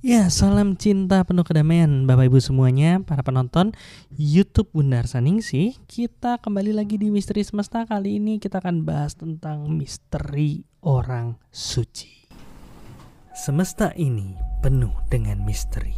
Ya, salam cinta penuh kedamaian Bapak Ibu semuanya, para penonton YouTube Bundar Saningsi. Kita kembali lagi di Misteri Semesta. Kali ini kita akan bahas tentang misteri orang suci. Semesta ini penuh dengan misteri.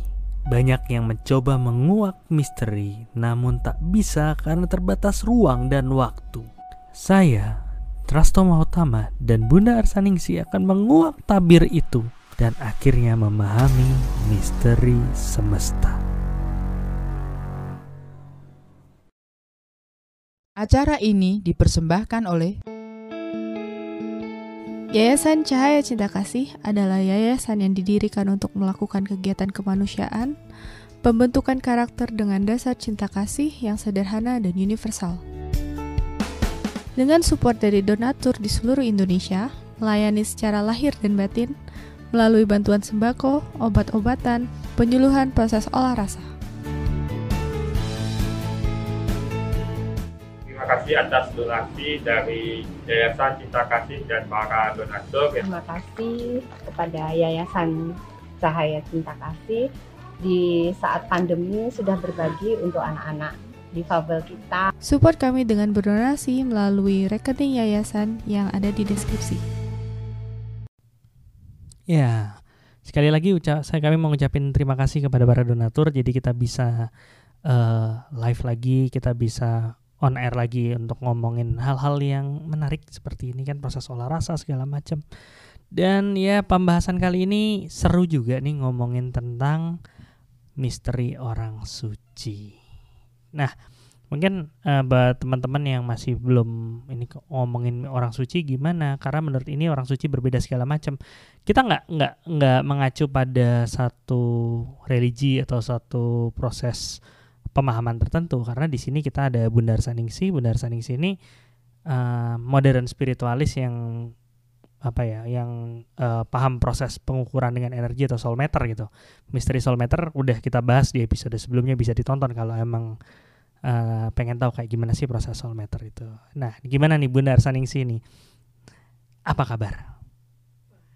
Banyak yang mencoba menguak misteri, namun tak bisa karena terbatas ruang dan waktu. Saya, Trasto Mahotama dan Bunda Arsaningsi akan menguak tabir itu dan akhirnya memahami misteri semesta. Acara ini dipersembahkan oleh Yayasan Cahaya Cinta Kasih adalah yayasan yang didirikan untuk melakukan kegiatan kemanusiaan, pembentukan karakter dengan dasar cinta kasih yang sederhana dan universal. Dengan support dari donatur di seluruh Indonesia, melayani secara lahir dan batin, melalui bantuan sembako, obat-obatan, penyuluhan proses olah rasa. Terima kasih atas donasi dari Yayasan Cinta Kasih dan para donatur. Terima kasih kepada Yayasan Cahaya Cinta Kasih di saat pandemi sudah berbagi untuk anak-anak difabel kita. Support kami dengan berdonasi melalui rekening yayasan yang ada di deskripsi. Ya, sekali lagi ucap saya kami mau ngucapin terima kasih kepada para donatur. Jadi kita bisa uh, live lagi, kita bisa on air lagi untuk ngomongin hal-hal yang menarik seperti ini kan proses olah rasa segala macam. Dan ya pembahasan kali ini seru juga nih ngomongin tentang misteri orang suci. Nah, Mungkin uh, buat teman-teman yang masih belum ini ngomongin orang suci gimana? Karena menurut ini orang suci berbeda segala macam. Kita nggak nggak nggak mengacu pada satu religi atau satu proses pemahaman tertentu. Karena di sini kita ada Bundar Saningsi. Bundar Saningsi ini uh, modern spiritualis yang apa ya yang uh, paham proses pengukuran dengan energi atau soul meter gitu. Misteri soul meter udah kita bahas di episode sebelumnya bisa ditonton kalau emang uh, pengen tahu kayak gimana sih proses soul meter itu. Nah, gimana nih Bunda Arsaningsi nih? Apa kabar?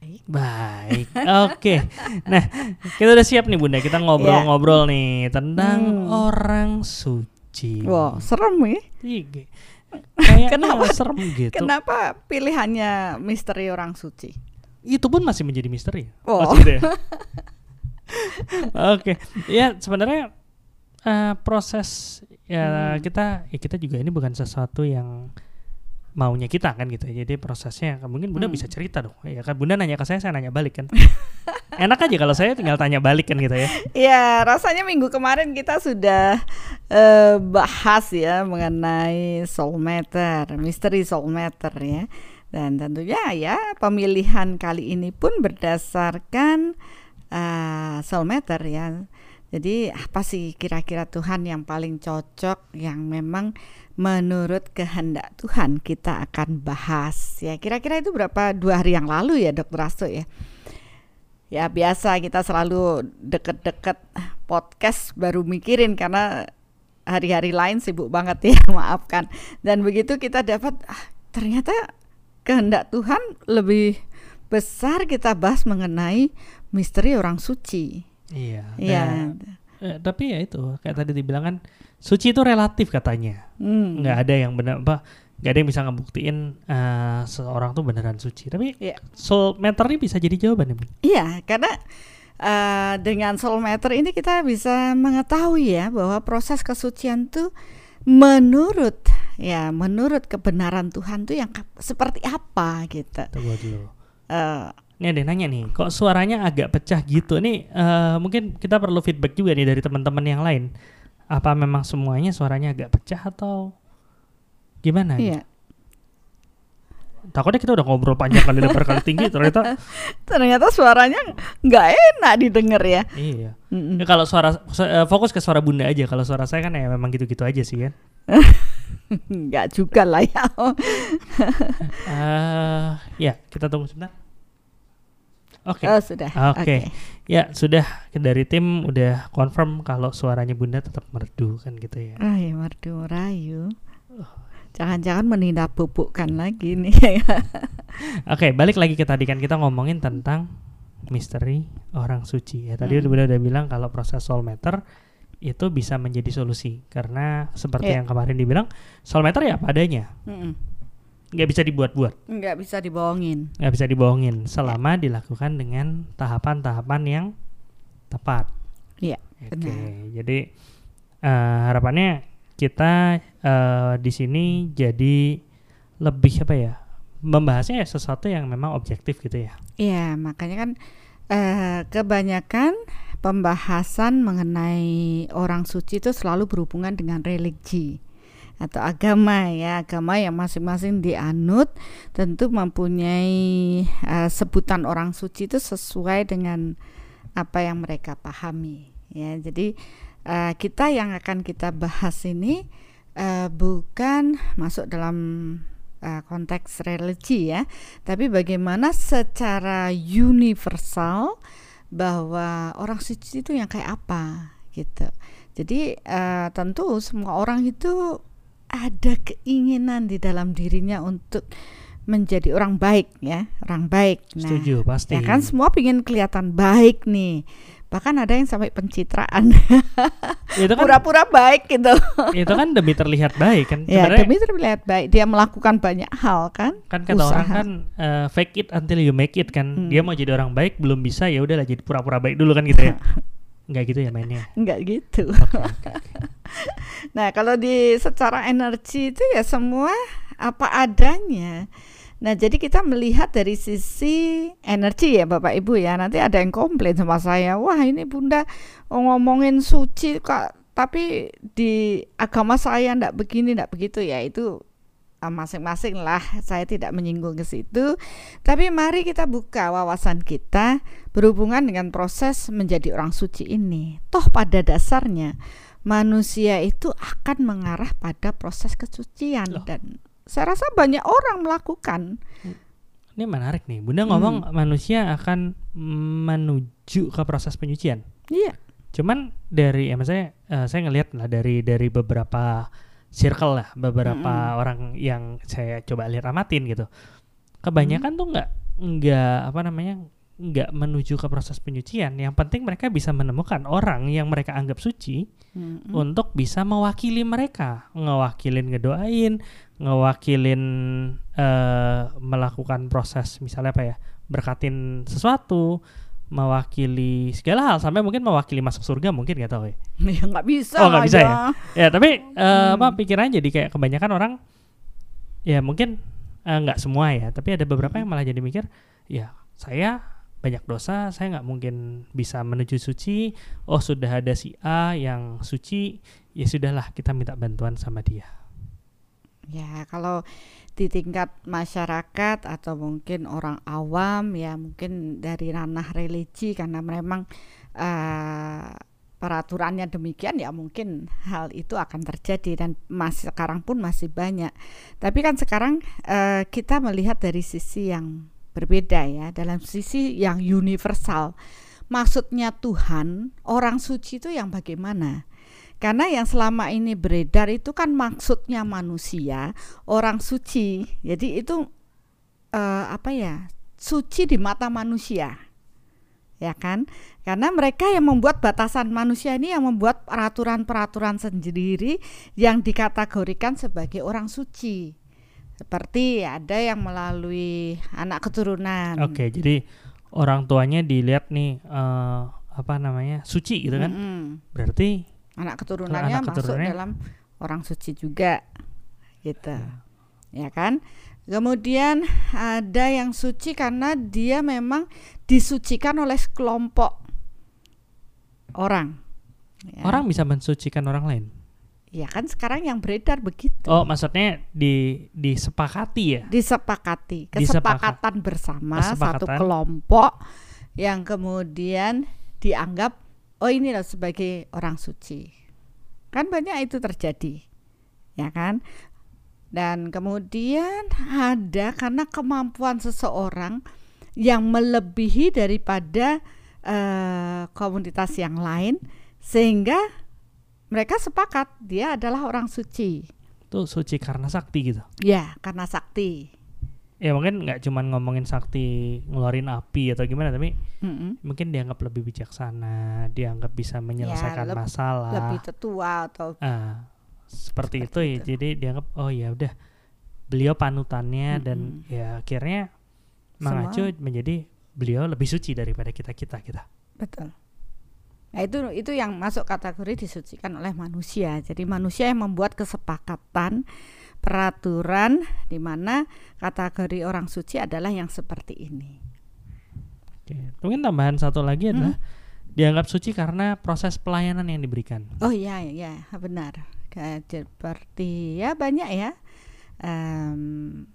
Baik. Baik. Oke. Okay. Nah, kita udah siap nih Bunda. Kita ngobrol-ngobrol yeah. nih tentang hmm. orang suci. Wow, serem ya. Kayak kenapa serem gitu. Kenapa pilihannya misteri orang suci? Itu pun masih menjadi misteri. Oh. Oke. Okay. Ya, sebenarnya uh, proses ya hmm. kita ya kita juga ini bukan sesuatu yang maunya kita kan gitu jadi prosesnya mungkin bunda hmm. bisa cerita dong. Ya kan bunda nanya ke saya saya nanya balik kan. Enak aja kalau saya tinggal tanya balik kan gitu ya. Ya rasanya minggu kemarin kita sudah uh, bahas ya mengenai soul meter misteri soul meter ya. Dan tentunya ya pemilihan kali ini pun berdasarkan uh, soul meter ya jadi apa sih kira-kira Tuhan yang paling cocok yang memang menurut kehendak Tuhan kita akan bahas? Ya kira-kira itu berapa dua hari yang lalu ya Dokter Rasto ya? Ya biasa kita selalu deket-deket podcast baru mikirin karena hari-hari lain sibuk banget ya maafkan dan begitu kita dapat ah, ternyata kehendak Tuhan lebih besar kita bahas mengenai misteri orang suci Iya. Iya. Eh, tapi ya itu kayak tadi dibilang kan suci itu relatif katanya. Hmm. Nggak ada yang benar apa nggak ada yang bisa ngebuktiin uh, seorang tuh beneran suci. Tapi yeah. soul meter ini bisa jadi jawaban ya. Iya, karena uh, dengan soul meter ini kita bisa mengetahui ya bahwa proses kesucian tuh menurut ya menurut kebenaran Tuhan tuh yang seperti apa gitu. Tunggu dulu. Uh, ini ada yang nanya nih, kok suaranya agak pecah gitu. Ini uh, mungkin kita perlu feedback juga nih dari teman-teman yang lain. Apa memang semuanya suaranya agak pecah atau gimana? Iya. Takutnya kita udah ngobrol panjang kali lebar kali tinggi ternyata ternyata suaranya nggak enak didengar ya. Iya. Mm -mm. Ya, kalau suara uh, fokus ke suara bunda aja. Kalau suara saya kan ya memang gitu-gitu aja sih kan. Nggak juga lah ya. uh, ya kita tunggu sebentar. Oke. Okay. Oh, sudah. Oke. Okay. Okay. Ya, sudah dari tim udah confirm kalau suaranya Bunda tetap merdu kan gitu ya. Ah, ya merdu rayu. Jangan-jangan menindap pupukkan lagi nih. Oke, okay, balik lagi ke tadi kan kita ngomongin tentang misteri orang suci. Ya tadi Mm. udah udah bilang kalau proses soul matter itu bisa menjadi solusi karena seperti Iya. yang kemarin dibilang soul matter ya apa adanya, Mm-mm. Nggak bisa dibuat-buat, nggak bisa dibohongin. nggak bisa dibohongin selama dilakukan dengan tahapan-tahapan yang tepat. Iya, Oke, benar. jadi eh, harapannya kita eh, di sini jadi lebih apa ya? Membahasnya ya sesuatu yang memang objektif gitu ya. Iya, makanya kan eh, kebanyakan pembahasan mengenai orang suci itu selalu berhubungan dengan religi atau agama ya, agama yang masing-masing dianut tentu mempunyai eh, sebutan orang suci itu sesuai dengan apa yang mereka pahami ya. Jadi eh, kita yang akan kita bahas ini eh, bukan masuk dalam eh, konteks religi ya, tapi bagaimana secara universal bahwa orang suci itu yang kayak apa gitu. Jadi eh, tentu semua orang itu ada keinginan di dalam dirinya untuk menjadi orang baik ya, orang baik. Nah, Setuju pasti. ya kan semua ingin kelihatan baik nih. Bahkan ada yang sampai pencitraan, itu kan pura-pura baik gitu. itu kan demi terlihat baik kan. Ya, Sebenarnya demi terlihat baik, dia melakukan banyak hal kan. kan kata orang usaha. kan eh, fake it until you make it kan. Hmm. Dia mau jadi orang baik belum bisa ya udahlah jadi pura-pura baik dulu kan gitu ya. Enggak gitu ya mainnya. Enggak gitu. Nah, kalau di secara energi itu ya semua apa adanya. Nah, jadi kita melihat dari sisi energi ya Bapak Ibu ya. Nanti ada yang komplain sama saya, "Wah, ini Bunda ngomongin suci Kak, tapi di agama saya ndak begini, ndak begitu ya." Itu masing-masing lah. Saya tidak menyinggung ke situ. Tapi mari kita buka wawasan kita berhubungan dengan proses menjadi orang suci ini. Toh pada dasarnya manusia itu akan mengarah pada proses kesucian Loh. dan saya rasa banyak orang melakukan. Ini menarik nih. Bunda ngomong manusia akan menuju ke proses penyucian. Iya. Cuman dari ya maksudnya eh, saya ngelihat lah dari dari beberapa circle lah, beberapa orang yang saya coba lihat amatin gitu. Kebanyakan tuh nggak nggak apa namanya nggak menuju ke proses penyucian. Yang penting mereka bisa menemukan orang yang mereka anggap suci Mm-mm. untuk bisa mewakili mereka, ngewakilin ngedoain, ngewakilin eh melakukan proses misalnya apa ya, berkatin sesuatu, mewakili segala hal sampai mungkin mewakili masuk surga mungkin nggak tahu ya. ya nggak bisa. Oh, nggak bisa ya? Ya tapi eh, Hmm. apa pikirannya jadi kayak kebanyakan orang ya mungkin eh, nggak semua ya, tapi ada beberapa yang malah jadi mikir ya saya banyak dosa, saya nggak mungkin bisa menuju suci. Oh sudah ada si A yang suci, ya sudahlah kita minta bantuan sama dia. Ya, kalau di tingkat masyarakat atau mungkin orang awam ya mungkin dari ranah religi karena memang eh, peraturannya demikian ya mungkin hal itu akan terjadi dan masih sekarang pun masih banyak. Tapi kan sekarang eh, kita melihat dari sisi yang berbeda ya, dalam sisi yang universal. Maksudnya Tuhan, orang suci itu yang bagaimana? Karena yang selama ini beredar itu kan maksudnya manusia, orang suci. Jadi itu eh, apa ya? Suci di mata manusia. Ya kan? Karena mereka yang membuat batasan manusia ini yang membuat peraturan-peraturan sendiri yang dikategorikan sebagai orang suci. Seperti ada yang melalui anak keturunan. Oke, jadi orang tuanya dilihat nih eh, apa namanya suci gitu kan? Mm-mm. Berarti anak keturunannya anak masuk keturunannya- dalam orang suci juga gitu ya kan kemudian ada yang suci karena dia memang disucikan oleh sekelompok orang Ya. orang bisa mensucikan orang lain. ya kan sekarang yang beredar begitu Oh, maksudnya di disepakati ya? disepakati Disepakat. kesepakatan bersama Kesepakatan. satu kelompok yang kemudian dianggap oh ini loh sebagai orang suci kan banyak itu terjadi ya kan dan kemudian ada karena kemampuan seseorang yang melebihi daripada eh, komunitas yang lain sehingga mereka sepakat dia adalah orang suci Itu suci karena sakti gitu. Ya, karena sakti. Ya mungkin nggak cuman ngomongin sakti ngeluarin api atau gimana tapi Mm-mm. mungkin dianggap lebih bijaksana dianggap bisa menyelesaikan leb- masalah lebih tetua atau Ah, seperti, Seperti itu ya itu. jadi dianggap oh ya udah beliau panutannya dan Mm-mm. ya akhirnya Semua- mengacu menjadi beliau lebih suci daripada kita kita kita betul. Nah, itu itu yang masuk kategori disucikan oleh manusia. Jadi manusia yang membuat kesepakatan peraturan di mana kategori orang suci adalah yang seperti ini. Oke. mungkin tambahan satu lagi Hmm. adalah dianggap suci karena proses pelayanan yang diberikan Oh iya iya benar. Kayak seperti ya banyak ya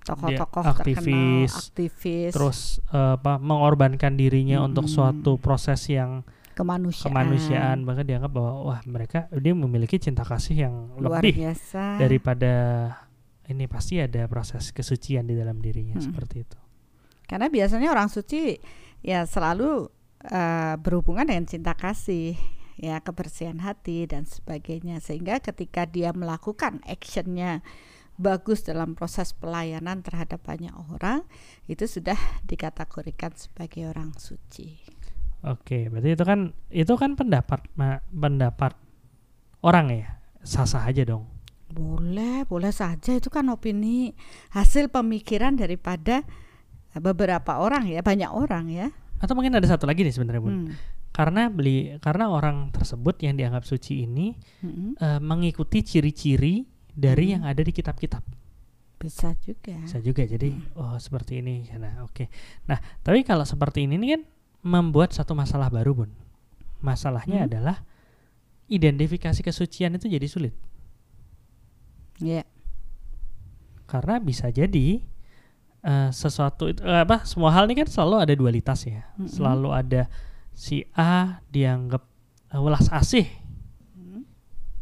tokoh-tokoh Dia terkenal, aktivis, aktivis, terus eh, apa mengorbankan dirinya untuk Mm-mm. suatu proses yang kemanusiaan, kemanusiaan bahkan dianggap bahwa wah mereka dia memiliki cinta kasih yang luar lebih biasa. daripada ini pasti ada proses kesucian di dalam dirinya Mm-mm. seperti itu. Karena biasanya orang suci ya selalu eh, berhubungan dengan cinta kasih, ya kebersihan hati dan sebagainya. Sehingga ketika dia melakukan actionnya bagus dalam proses pelayanan terhadap banyak orang, itu sudah dikategorikan sebagai orang suci. Oke, berarti itu kan itu kan pendapat pendapat orang ya. Sah-sah aja dong. Boleh, boleh saja itu kan opini hasil pemikiran daripada beberapa orang ya, banyak orang ya. Atau mungkin ada satu lagi nih sebenarnya, Bun. Hmm. Karena beli karena orang tersebut yang dianggap suci ini Mm-mm. eh, mengikuti ciri-ciri dari Hmm. yang ada di kitab-kitab. Bisa juga. Bisa juga jadi oh seperti ini. Nah, oke. Nah, tapi kalau seperti ini nih kan membuat satu masalah baru, Bun. Masalahnya Hmm. adalah identifikasi kesucian itu jadi sulit. Ya. Karena bisa jadi eh, sesuatu itu eh, apa semua hal ini kan selalu ada dualitas ya. Mm-mm. Selalu ada si A dianggap eh, welas asih Hmm.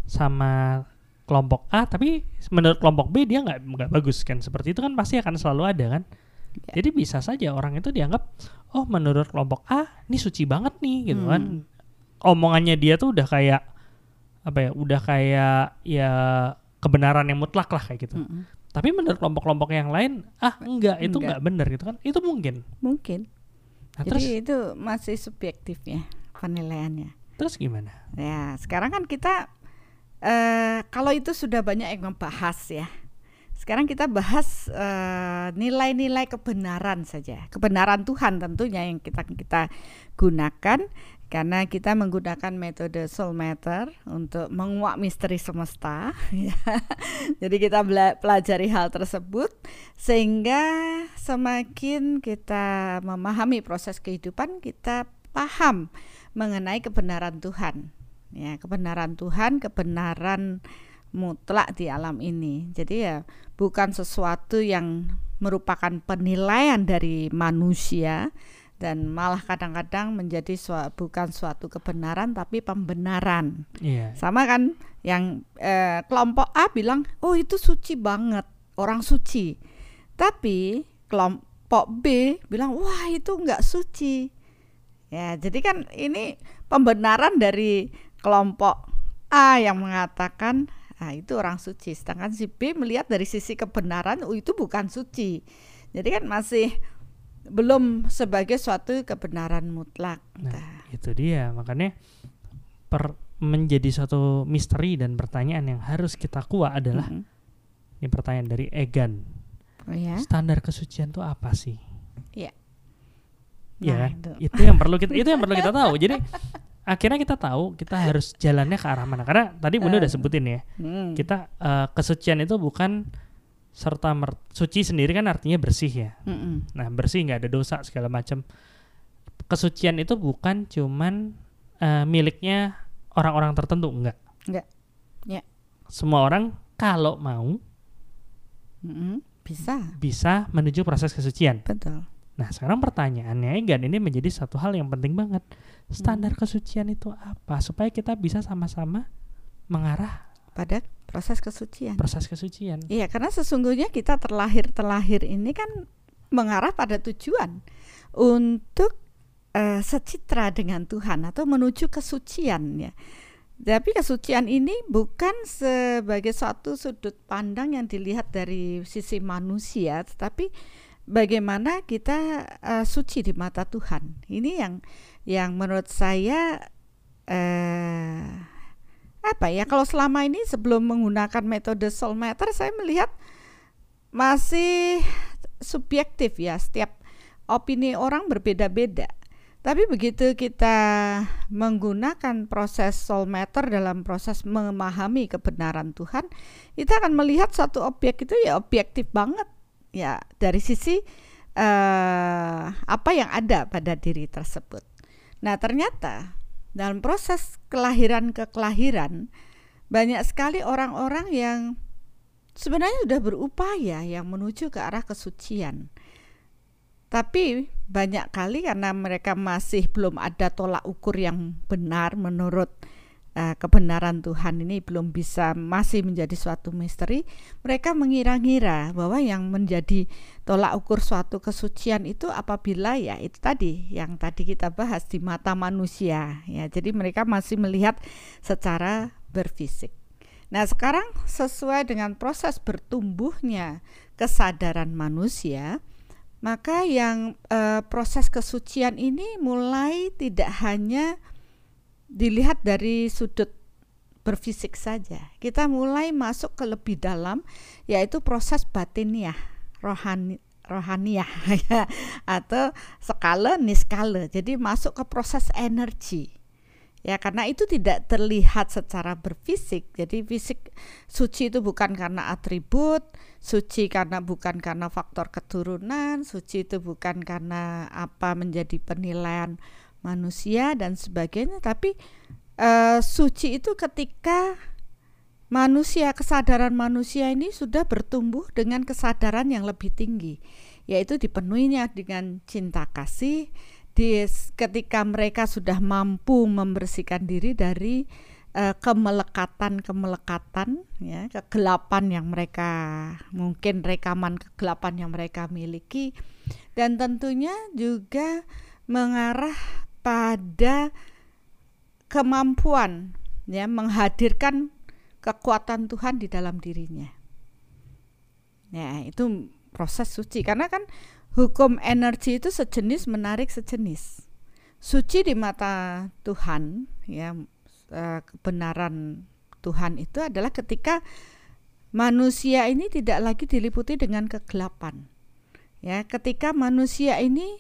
sama kelompok A tapi menurut kelompok B dia nggak nggak bagus kan seperti itu kan pasti akan selalu ada kan Ya. jadi bisa saja orang itu dianggap oh menurut kelompok A ini suci banget nih gitu kan Hmm. omongannya dia tuh udah kayak apa ya udah kayak ya kebenaran yang mutlak lah kayak gitu Mm-mm. tapi menurut kelompok-kelompok yang lain ah enggak itu Enggak. enggak benar gitu kan itu mungkin Mungkin. nah, Jadi terus itu masih subjektif ya penilaiannya. terus gimana Ya, sekarang kan kita eh kalau itu sudah banyak yang membahas ya. Sekarang kita bahas eh, nilai-nilai kebenaran saja. Kebenaran Tuhan tentunya yang kita kita gunakan karena kita menggunakan metode soul matter untuk menguak misteri semesta ya. Jadi kita pelajari hal tersebut sehingga semakin kita memahami proses kehidupan kita paham mengenai kebenaran Tuhan. Ya, kebenaran Tuhan, kebenaran mutlak di alam ini. Jadi ya bukan sesuatu yang merupakan penilaian dari manusia dan malah kadang-kadang menjadi sua- bukan suatu kebenaran tapi pembenaran. iya Sama kan yang eh, kelompok A bilang, "Oh, itu suci banget, orang suci." Tapi kelompok B bilang, "Wah, itu enggak suci." Ya, jadi kan ini pembenaran dari kelompok A yang mengatakan, "Ah, itu orang suci." Sedangkan si B melihat dari sisi kebenaran, "Oh, itu bukan suci." Jadi kan masih belum sebagai suatu kebenaran mutlak. Nah, itu dia makanya per menjadi suatu misteri dan pertanyaan yang harus kita kuat adalah Mm-mm. ini pertanyaan dari Egan. Oh ya. Standar kesucian itu apa sih? Iya. Iya Nah, kan? itu. Itu yang perlu kita itu yang perlu kita tahu. Jadi akhirnya kita tahu kita harus jalannya ke arah mana. Karena tadi Bunda udah Eh. sebutin ya. Hmm. Kita eh, kesucian itu bukan serta mer suci sendiri kan artinya bersih ya. Mm-mm. Nah, bersih nggak ada dosa segala macam. Kesucian itu bukan cuman eh, miliknya orang-orang tertentu, enggak. Enggak. Ya. Semua orang kalau mau Mm-mm. Bisa, bisa menuju proses kesucian. betul. Nah, sekarang pertanyaannya, Egan, ini menjadi satu hal yang penting banget. Standar kesucian itu apa? Supaya kita bisa sama-sama mengarah Pada proses kesucian. proses kesucian. Iya, karena sesungguhnya kita terlahir terlahir ini kan mengarah pada tujuan untuk eh, secitra dengan Tuhan atau menuju kesucian ya. Tapi kesucian ini bukan sebagai suatu sudut pandang yang dilihat dari sisi manusia, tetapi bagaimana kita uh, suci di mata Tuhan. Ini yang yang menurut saya uh, apa ya kalau selama ini sebelum menggunakan metode soul saya melihat masih subjektif ya setiap opini orang berbeda-beda tapi begitu kita menggunakan proses soul dalam proses memahami kebenaran Tuhan, kita akan melihat satu objek itu ya objektif banget ya dari sisi uh, apa yang ada pada diri tersebut. Nah, ternyata dalam proses kelahiran ke kelahiran banyak sekali orang-orang yang sebenarnya sudah berupaya yang menuju ke arah kesucian. Tapi banyak kali karena mereka masih belum ada tolak ukur yang benar menurut uh, kebenaran Tuhan ini belum bisa masih menjadi suatu misteri, mereka mengira-ngira bahwa yang menjadi tolak ukur suatu kesucian itu apabila ya itu tadi yang tadi kita bahas di mata manusia ya. Jadi mereka masih melihat secara berfisik. Nah, sekarang sesuai dengan proses bertumbuhnya kesadaran manusia, maka yang uh, proses kesucian ini mulai tidak hanya dilihat dari sudut berfisik saja. Kita mulai masuk ke lebih dalam yaitu proses batiniah, rohani rohaniah ya atau skala niskala. Jadi masuk ke proses energi ya karena itu tidak terlihat secara berfisik jadi fisik suci itu bukan karena atribut suci karena bukan karena faktor keturunan suci itu bukan karena apa menjadi penilaian manusia dan sebagainya. Tapi uh, suci itu ketika manusia kesadaran manusia ini sudah bertumbuh dengan kesadaran yang lebih tinggi yaitu dipenuhinya dengan cinta kasih di ketika mereka sudah mampu membersihkan diri dari uh, kemelekatan-kemelekatan ya kegelapan yang mereka mungkin rekaman kegelapan yang mereka miliki. Dan tentunya juga mengarah pada kemampuan ya menghadirkan kekuatan Tuhan di dalam dirinya. Ya, itu proses suci karena kan hukum energi itu sejenis menarik sejenis. Suci di mata Tuhan, ya eh, kebenaran Tuhan itu adalah ketika manusia ini tidak lagi diliputi dengan kegelapan. Ya, ketika manusia ini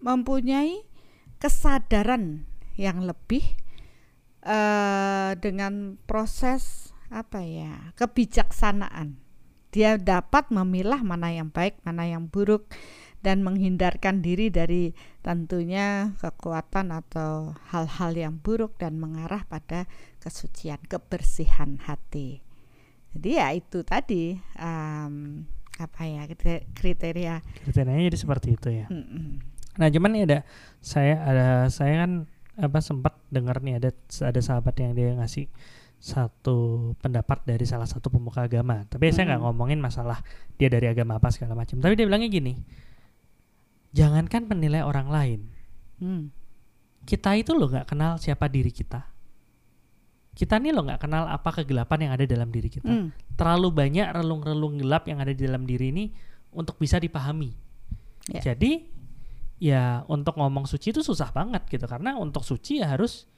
mempunyai kesadaran yang lebih uh, dengan proses apa ya kebijaksanaan dia dapat memilah mana yang baik, mana yang buruk dan menghindarkan diri dari tentunya kekuatan atau hal-hal yang buruk dan mengarah pada kesucian, kebersihan hati. Jadi ya itu tadi um, apa ya kriteria kriterianya jadi seperti itu ya. Mm -mm. Nah cuman nih ada saya ada saya kan apa sempat dengar nih ada ada sahabat yang dia ngasih satu pendapat dari salah satu pemuka agama. Tapi hmm. saya nggak hmm. ngomongin masalah dia dari agama apa segala macam. Tapi dia bilangnya gini, jangankan penilai orang lain, hmm. kita itu loh nggak kenal siapa diri kita. Kita nih loh nggak kenal apa kegelapan yang ada dalam diri kita. Hmm. Terlalu banyak relung-relung gelap yang ada di dalam diri ini untuk bisa dipahami. Yeah. Jadi ya untuk ngomong suci itu susah banget gitu karena untuk suci ya harus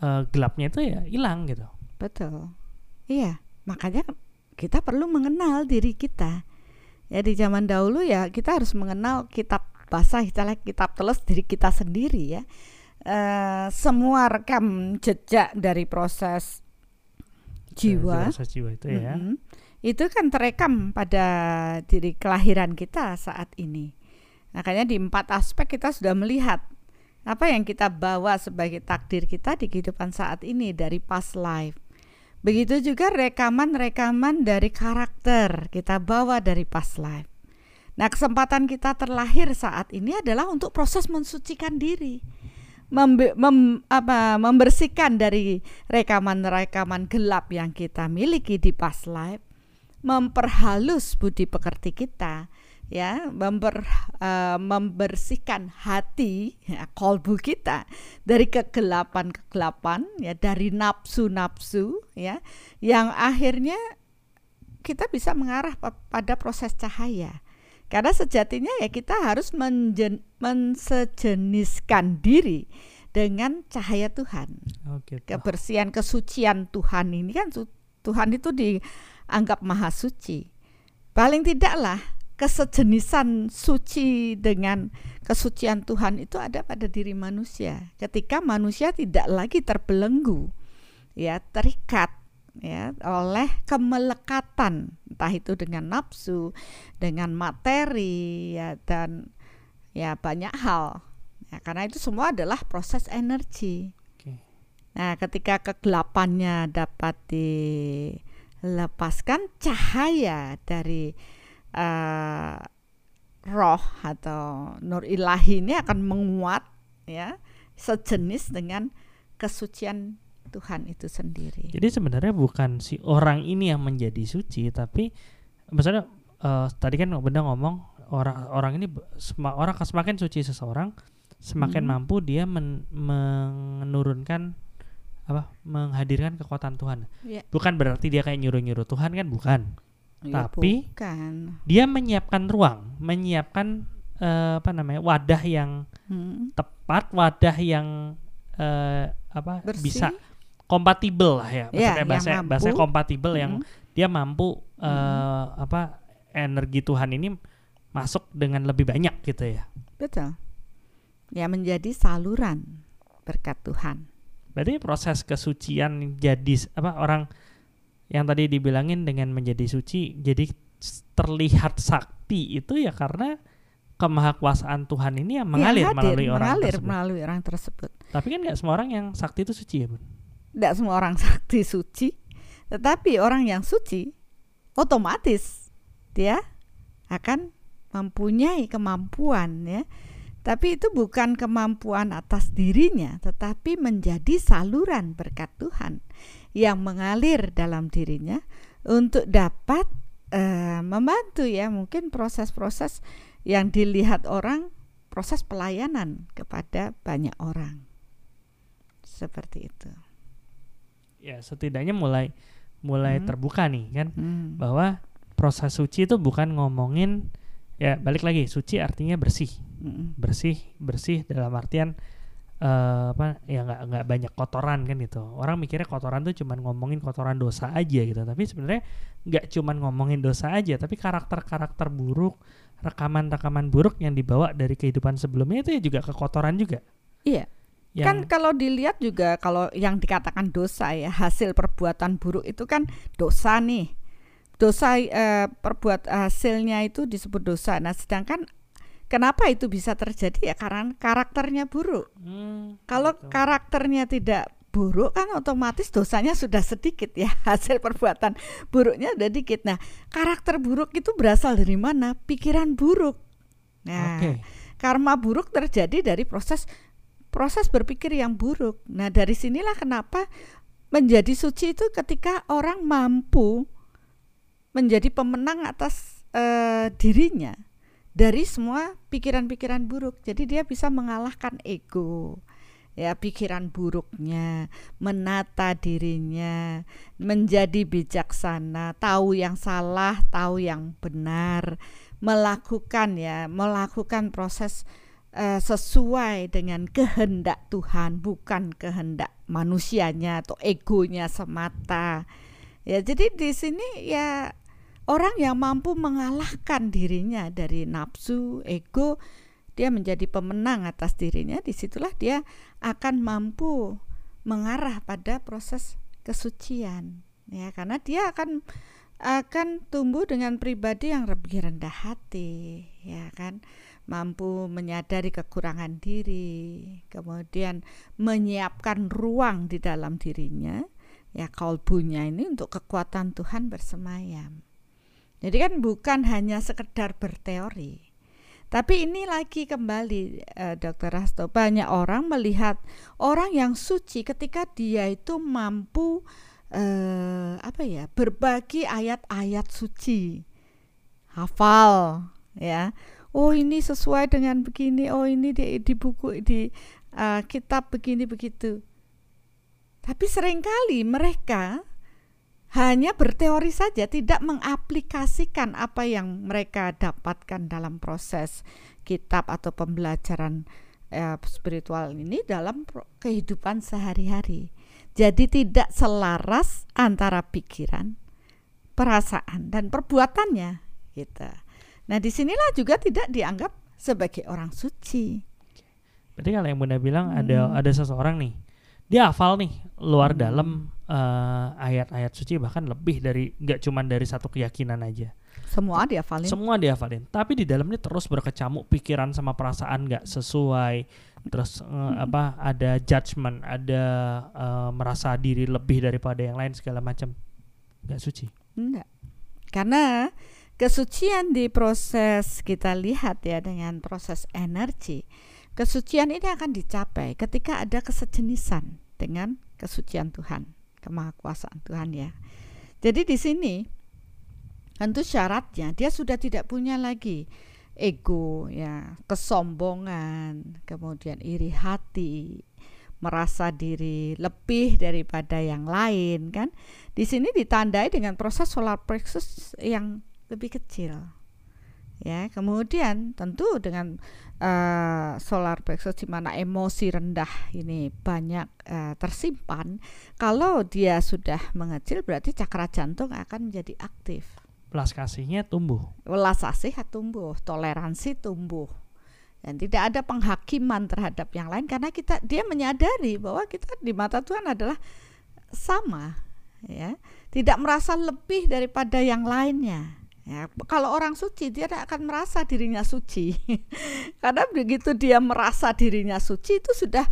uh, gelapnya itu ya hilang gitu. Betul. Iya, makanya kita perlu mengenal diri kita. Ya di zaman dahulu ya kita harus mengenal kitab basah istilah kitab teles diri kita sendiri ya. Uh, semua rekam jejak dari proses jiwa, proses jiwa itu ya. Mm -hmm, itu kan terekam pada diri kelahiran kita saat ini. Makanya di empat aspek kita sudah melihat apa yang kita bawa sebagai takdir kita di kehidupan saat ini dari past life. Begitu juga rekaman-rekaman dari karakter kita bawa dari past life. Nah, kesempatan kita terlahir saat ini adalah untuk proses mensucikan diri. Membe mem apa, membersihkan dari rekaman-rekaman gelap yang kita miliki di past life, memperhalus budi pekerti kita, ya member, uh, membersihkan hati ya, kolbu kita dari kegelapan-kegelapan ya dari nafsu-nafsu ya yang akhirnya kita bisa mengarah pada proses cahaya Karena sejatinya ya kita harus menjen, mensejeniskan diri dengan cahaya Tuhan. Oh, gitu. Kebersihan, kesucian Tuhan ini kan Tuhan itu dianggap maha suci. Paling tidaklah kesejenisan suci dengan kesucian Tuhan itu ada pada diri manusia. Ketika manusia tidak lagi terbelenggu, ya terikat ya oleh kemelekatan entah itu dengan nafsu, dengan materi ya dan ya banyak hal. Ya, karena itu semua adalah proses energi. Nah, ketika kegelapannya dapat dilepaskan cahaya dari uh, roh atau nur ilahi ini akan menguat ya sejenis dengan kesucian Tuhan itu sendiri. Jadi sebenarnya bukan si orang ini yang menjadi suci, tapi misalnya uh, tadi kan benda ngomong orang orang ini sem orang semakin suci seseorang, semakin hmm. mampu dia men menurunkan apa menghadirkan kekuatan Tuhan. Ya. Bukan berarti dia kayak nyuruh-nyuruh Tuhan kan bukan. Ya, tapi bukan. dia menyiapkan ruang, menyiapkan uh, apa namanya wadah yang hmm. tepat, wadah yang uh, apa Bersih. bisa kompatibel lah ya, Ya, maksudnya yang bahasa bahasa kompatibel yang Hmm. dia mampu eh, apa energi Tuhan ini masuk dengan lebih banyak gitu ya. Betul. Ya menjadi saluran berkat Tuhan. Berarti proses kesucian jadi apa orang yang tadi dibilangin dengan menjadi suci jadi terlihat sakti itu ya karena kemahakuasaan Tuhan ini yang mengalir Ya, hadir, melalui orang mengalir tersebut. melalui orang tersebut. Tapi kan nggak semua orang yang sakti itu suci ya, Bun. Tidak semua orang sakti suci, tetapi orang yang suci otomatis dia akan mempunyai kemampuan ya. Tapi itu bukan kemampuan atas dirinya, tetapi menjadi saluran berkat Tuhan yang mengalir dalam dirinya untuk dapat eh, membantu ya mungkin proses-proses yang dilihat orang proses pelayanan kepada banyak orang. Seperti itu. Ya setidaknya mulai mulai Hmm. terbuka nih kan Hmm. bahwa proses suci itu bukan ngomongin ya balik lagi suci artinya bersih Mm-mm. bersih bersih dalam artian eh, apa ya nggak nggak banyak kotoran kan gitu orang mikirnya kotoran tuh cuman ngomongin kotoran dosa aja gitu tapi sebenarnya nggak cuman ngomongin dosa aja tapi karakter karakter buruk rekaman rekaman buruk yang dibawa dari kehidupan sebelumnya itu ya juga kekotoran juga Iya. Kan yang kalau dilihat juga kalau yang dikatakan dosa ya hasil perbuatan buruk itu kan dosa nih. Dosa eh, perbuat hasilnya itu disebut dosa. Nah, sedangkan kenapa itu bisa terjadi ya karena karakternya buruk. Hmm, Kalau gitu. karakternya tidak buruk kan otomatis dosanya sudah sedikit ya hasil perbuatan buruknya ada dikit. Nah karakter buruk itu berasal dari mana? Pikiran buruk. Nah Oke. karma buruk terjadi dari proses proses berpikir yang buruk. Nah dari sinilah kenapa menjadi suci itu ketika orang mampu menjadi pemenang atas eh, dirinya dari semua pikiran-pikiran buruk. Jadi dia bisa mengalahkan ego, ya pikiran buruknya, menata dirinya, menjadi bijaksana, tahu yang salah, tahu yang benar, melakukan ya, melakukan proses eh, sesuai dengan kehendak Tuhan, bukan kehendak manusianya atau egonya semata. Ya, jadi di sini ya orang yang mampu mengalahkan dirinya dari nafsu, ego, dia menjadi pemenang atas dirinya, di situlah dia akan mampu mengarah pada proses kesucian, ya. Karena dia akan akan tumbuh dengan pribadi yang lebih rendah hati, ya kan, mampu menyadari kekurangan diri, kemudian menyiapkan ruang di dalam dirinya, ya kalbunya ini untuk kekuatan Tuhan bersemayam. Jadi kan bukan hanya sekedar berteori. Tapi ini lagi kembali eh, Dokter Rasto banyak orang melihat orang yang suci ketika dia itu mampu eh, apa ya berbagi ayat-ayat suci, hafal ya. Oh ini sesuai dengan begini. Oh ini di, di buku di eh, kitab begini begitu. Tapi sering kali mereka hanya berteori saja, tidak mengaplikasikan apa yang mereka dapatkan dalam proses kitab atau pembelajaran eh, spiritual ini dalam kehidupan sehari-hari. Jadi tidak selaras antara pikiran, perasaan dan perbuatannya gitu. Nah, di sinilah juga tidak dianggap sebagai orang suci. Berarti kalau yang Bunda bilang hmm. ada ada seseorang nih, dia hafal nih luar hmm. dalam uh, ayat-ayat suci bahkan lebih dari nggak cuma dari satu keyakinan aja. Semua dihafalin. Semua dihafalin. Tapi di dalamnya terus berkecamuk pikiran sama perasaan nggak sesuai. Terus uh, apa ada judgement, ada uh, merasa diri lebih daripada yang lain segala macam. Nggak suci. Enggak. Karena kesucian di proses kita lihat ya dengan proses energi Kesucian ini akan dicapai ketika ada kesejenisan dengan kesucian Tuhan, kemahakuasaan Tuhan ya. Jadi di sini tentu syaratnya dia sudah tidak punya lagi ego ya, kesombongan, kemudian iri hati, merasa diri lebih daripada yang lain kan. Di sini ditandai dengan proses solar plexus yang lebih kecil ya kemudian tentu dengan uh, solar plexus di mana emosi rendah ini banyak uh, tersimpan. Kalau dia sudah mengecil berarti cakra jantung akan menjadi aktif. Belas kasihnya tumbuh. Belas kasih tumbuh toleransi tumbuh. Dan tidak ada penghakiman terhadap yang lain karena kita dia menyadari bahwa kita di mata Tuhan adalah sama ya. Tidak merasa lebih daripada yang lainnya Ya, kalau orang suci dia tidak akan merasa dirinya suci. Karena begitu dia merasa dirinya suci itu sudah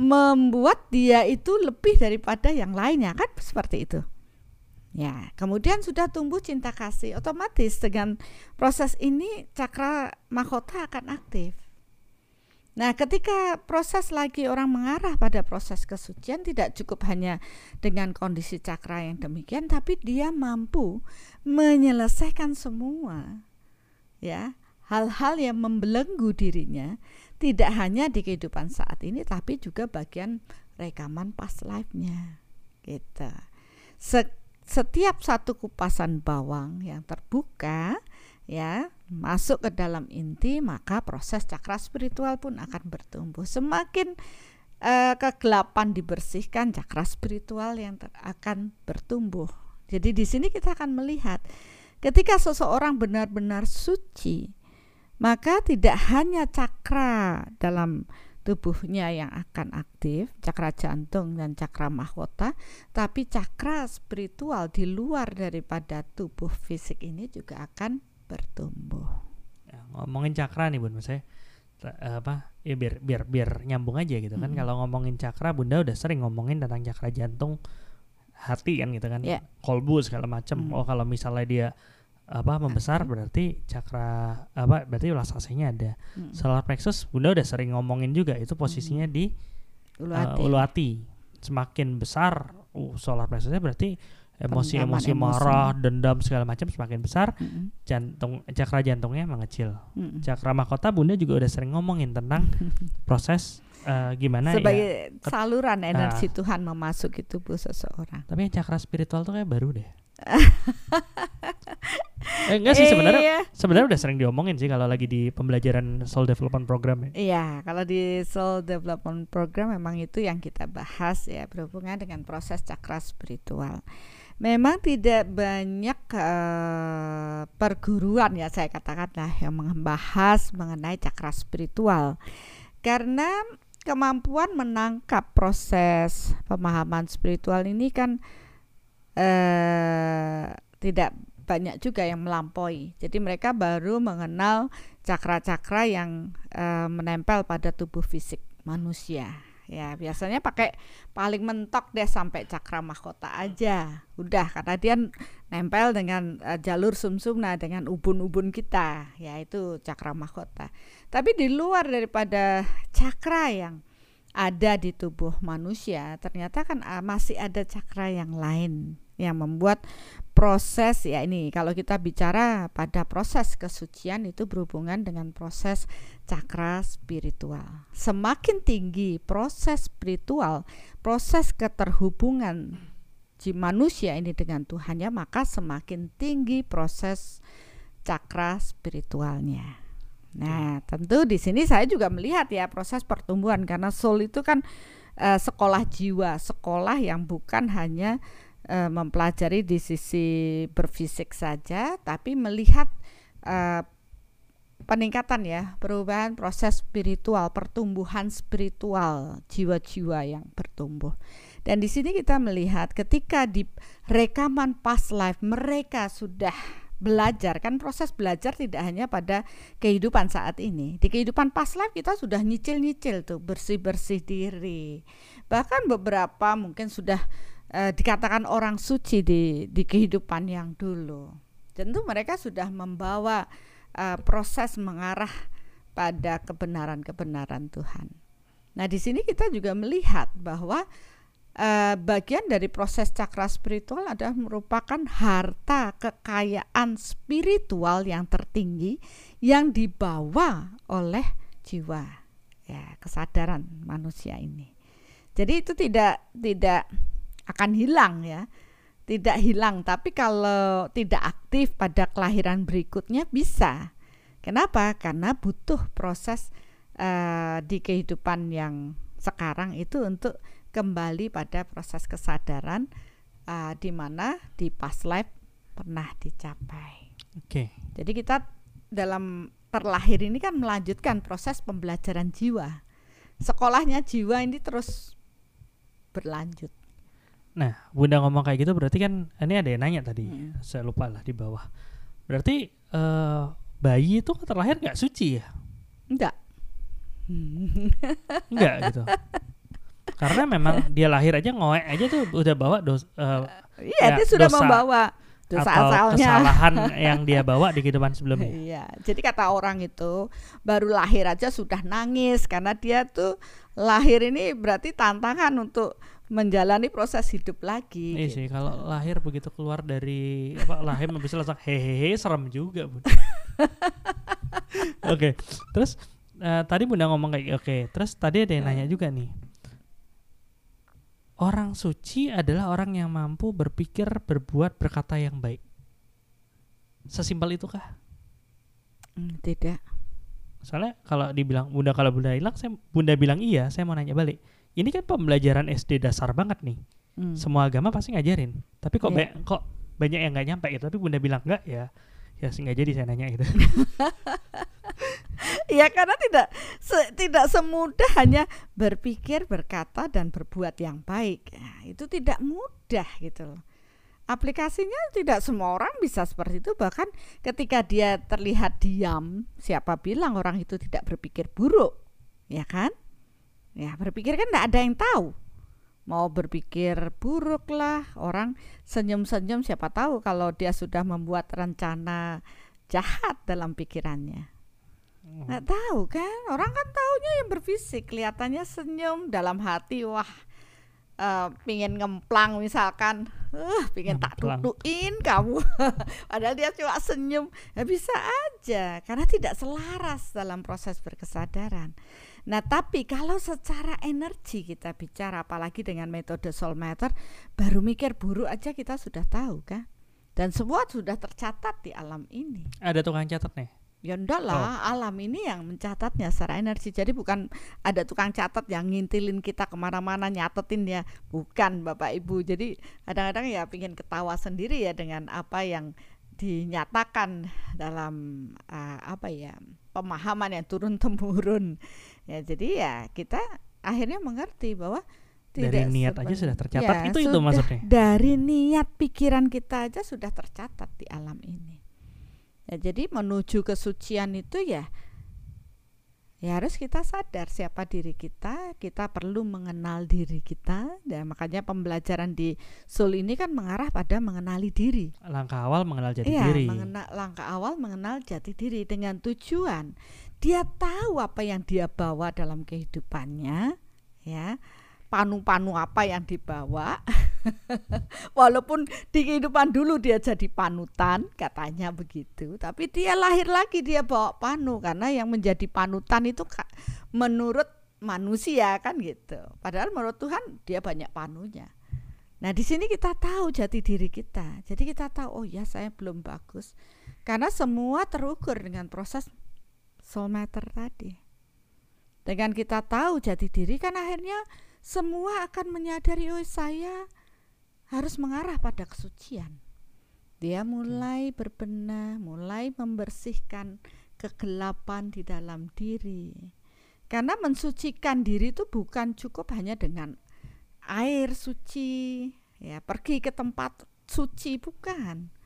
membuat dia itu lebih daripada yang lainnya kan seperti itu. Ya, kemudian sudah tumbuh cinta kasih, otomatis dengan proses ini cakra mahkota akan aktif. Nah, ketika proses lagi orang mengarah pada proses kesucian tidak cukup hanya dengan kondisi cakra yang demikian tapi dia mampu menyelesaikan semua ya, hal-hal yang membelenggu dirinya tidak hanya di kehidupan saat ini tapi juga bagian rekaman past life-nya. Gitu. Setiap satu kupasan bawang yang terbuka ya masuk ke dalam inti maka proses cakra spiritual pun akan bertumbuh. Semakin uh, kegelapan dibersihkan cakra spiritual yang akan bertumbuh. Jadi di sini kita akan melihat ketika seseorang benar-benar suci maka tidak hanya cakra dalam tubuhnya yang akan aktif, cakra jantung dan cakra mahkota, tapi cakra spiritual di luar daripada tubuh fisik ini juga akan bertumbuh. Ya, ngomongin cakra nih bun, saya apa ya biar biar biar nyambung aja gitu kan. Hmm. Kalau ngomongin cakra, bunda udah sering ngomongin tentang cakra jantung, hati kan gitu kan, yeah. kolbu segala macam. Hmm. Oh kalau misalnya dia apa membesar berarti cakra apa berarti ulas aslinya ada. Hmm. Solar plexus bunda udah sering ngomongin juga itu posisinya hmm. di ulu hati. Uh, ulu hati. Semakin besar uh, solar plexusnya berarti emosi-emosi marah, dendam segala macam semakin besar, mm -hmm. jantung cakra jantungnya mengecil. Mm -hmm. Cakra mahkota Bunda juga udah sering ngomongin tentang proses uh, gimana sebagai ya, saluran energi uh, Tuhan memasuki tubuh seseorang. Tapi yang cakra spiritual tuh kayak baru deh. Eh, enggak sih sebenarnya iya. sebenarnya udah sering diomongin sih kalau lagi di pembelajaran soul development program ya. Iya, kalau di soul development program memang itu yang kita bahas ya berhubungan dengan proses cakra spiritual memang tidak banyak uh, perguruan ya saya katakan lah yang membahas mengenai cakra spiritual karena kemampuan menangkap proses pemahaman spiritual ini kan uh, tidak banyak juga yang melampaui. Jadi mereka baru mengenal cakra-cakra yang uh, menempel pada tubuh fisik manusia. Ya biasanya pakai paling mentok deh sampai cakra mahkota aja. Udah karena dia nempel dengan uh, jalur sumsum nah dengan ubun-ubun kita. Yaitu cakra mahkota. Tapi di luar daripada cakra yang ada di tubuh manusia ternyata kan uh, masih ada cakra yang lain yang membuat proses ya ini kalau kita bicara pada proses kesucian itu berhubungan dengan proses cakra spiritual. Semakin tinggi proses spiritual, proses keterhubungan si manusia ini dengan Tuhannya maka semakin tinggi proses cakra spiritualnya. Nah, tentu di sini saya juga melihat ya proses pertumbuhan karena soul itu kan uh, sekolah jiwa, sekolah yang bukan hanya uh, mempelajari di sisi berfisik saja, tapi melihat uh, peningkatan ya, perubahan proses spiritual, pertumbuhan spiritual jiwa-jiwa yang bertumbuh. Dan di sini kita melihat ketika di rekaman past life mereka sudah belajar kan proses belajar tidak hanya pada kehidupan saat ini. Di kehidupan past life kita sudah nyicil-nyicil tuh bersih-bersih diri. Bahkan beberapa mungkin sudah uh, dikatakan orang suci di di kehidupan yang dulu. Tentu mereka sudah membawa uh, proses mengarah pada kebenaran-kebenaran Tuhan. Nah, di sini kita juga melihat bahwa uh, bagian dari proses cakra spiritual adalah merupakan harta kekayaan spiritual yang tertinggi yang dibawa oleh jiwa ya kesadaran manusia ini. Jadi itu tidak tidak akan hilang ya. Tidak hilang, tapi kalau tidak aktif pada kelahiran berikutnya bisa. Kenapa? Karena butuh proses uh, di kehidupan yang sekarang itu untuk kembali pada proses kesadaran uh, di mana di past life pernah dicapai. Oke. Okay. Jadi kita dalam terlahir ini kan melanjutkan proses pembelajaran jiwa. Sekolahnya jiwa ini terus berlanjut. Nah, Bunda ngomong kayak gitu berarti kan ini ada yang nanya tadi. Hmm. Saya lupa lah di bawah. Berarti uh, bayi itu terlahir nggak suci ya? Enggak. Enggak gitu. Karena memang dia lahir aja ngoek aja tuh udah bawa dos uh, Iya, ya, dia sudah dosa membawa dosa atau asalnya. kesalahan yang dia bawa di kehidupan sebelumnya. Iya. Jadi kata orang itu baru lahir aja sudah nangis karena dia tuh lahir ini berarti tantangan untuk menjalani proses hidup lagi. Iya gitu. sih, kalau lahir begitu keluar dari apa lahir bisa langsung hehehe serem juga, Bun. oke. Okay. Terus uh, tadi Bunda ngomong kayak oke, okay. terus tadi ada yang nanya juga nih Orang suci adalah orang yang mampu berpikir, berbuat, berkata yang baik. Sesimpel itukah? Hmm, tidak. Soalnya kalau dibilang bunda kalau bunda hilang, saya bunda bilang iya, saya mau nanya balik. Ini kan pembelajaran SD dasar banget nih. Hmm. Semua agama pasti ngajarin. Tapi kok yeah. ba kok banyak yang nggak nyampe gitu. Tapi bunda bilang enggak ya, ya sih nggak jadi saya nanya gitu. ya karena tidak se, tidak semudah hanya berpikir, berkata dan berbuat yang baik. Nah, itu tidak mudah gitu loh. Aplikasinya tidak semua orang bisa seperti itu bahkan ketika dia terlihat diam, siapa bilang orang itu tidak berpikir buruk? Ya kan? Ya, berpikir kan tidak ada yang tahu. Mau berpikir buruk lah, orang senyum-senyum siapa tahu kalau dia sudah membuat rencana jahat dalam pikirannya. Nggak tahu kan? Orang kan taunya yang berfisik kelihatannya senyum dalam hati wah uh, pingin ngemplang misalkan. Uh, pingin tak tutuin kamu. Padahal dia cuma senyum. Ya bisa aja karena tidak selaras dalam proses berkesadaran nah tapi kalau secara energi kita bicara apalagi dengan metode soul matter baru mikir buruk aja kita sudah tahu kan dan semua sudah tercatat di alam ini ada tukang catat nih Ya enggak lah, oh. alam ini yang mencatatnya secara energi. Jadi bukan ada tukang catat yang ngintilin kita ke mana-mana nyatetin ya, bukan Bapak Ibu. Jadi kadang-kadang ya pingin ketawa sendiri ya dengan apa yang dinyatakan dalam uh, apa ya pemahaman yang turun temurun. Ya jadi ya kita akhirnya mengerti bahwa dari niat aja sudah tercatat ya, itu itu maksudnya. Dari niat pikiran kita aja sudah tercatat di alam ini. Ya, jadi menuju kesucian itu ya ya harus kita sadar siapa diri kita, kita perlu mengenal diri kita. Dan makanya pembelajaran di Sul ini kan mengarah pada mengenali diri. Langkah awal mengenal jati iya, diri. Mengena, langkah awal mengenal jati diri dengan tujuan dia tahu apa yang dia bawa dalam kehidupannya, ya. Panu-panu apa yang dibawa. Walaupun di kehidupan dulu dia jadi panutan katanya begitu. Tapi dia lahir lagi dia bawa panu. Karena yang menjadi panutan itu menurut manusia kan gitu. Padahal menurut Tuhan dia banyak panunya. Nah, di sini kita tahu jati diri kita. Jadi kita tahu, oh ya saya belum bagus. Karena semua terukur dengan proses soul matter tadi. Dengan kita tahu jati diri kan akhirnya semua akan menyadari oh saya harus mengarah pada kesucian. Dia mulai berbenah, mulai membersihkan kegelapan di dalam diri. Karena mensucikan diri itu bukan cukup hanya dengan air suci, ya pergi ke tempat suci bukan.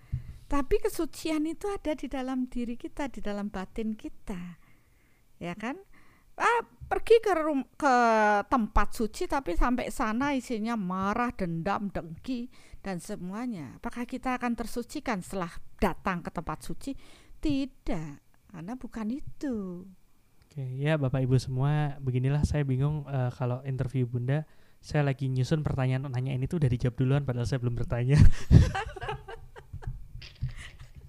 Tapi kesucian itu ada di dalam diri kita, di dalam batin kita. Ya kan? Ah, pergi ke rum, ke tempat suci tapi sampai sana isinya marah, dendam, dengki dan semuanya. Apakah kita akan tersucikan setelah datang ke tempat suci? Tidak, karena bukan itu. Oke, ya Bapak Ibu semua, beginilah saya bingung uh, kalau interview Bunda, saya lagi nyusun pertanyaan nanya ini tuh udah dijawab duluan padahal saya belum bertanya.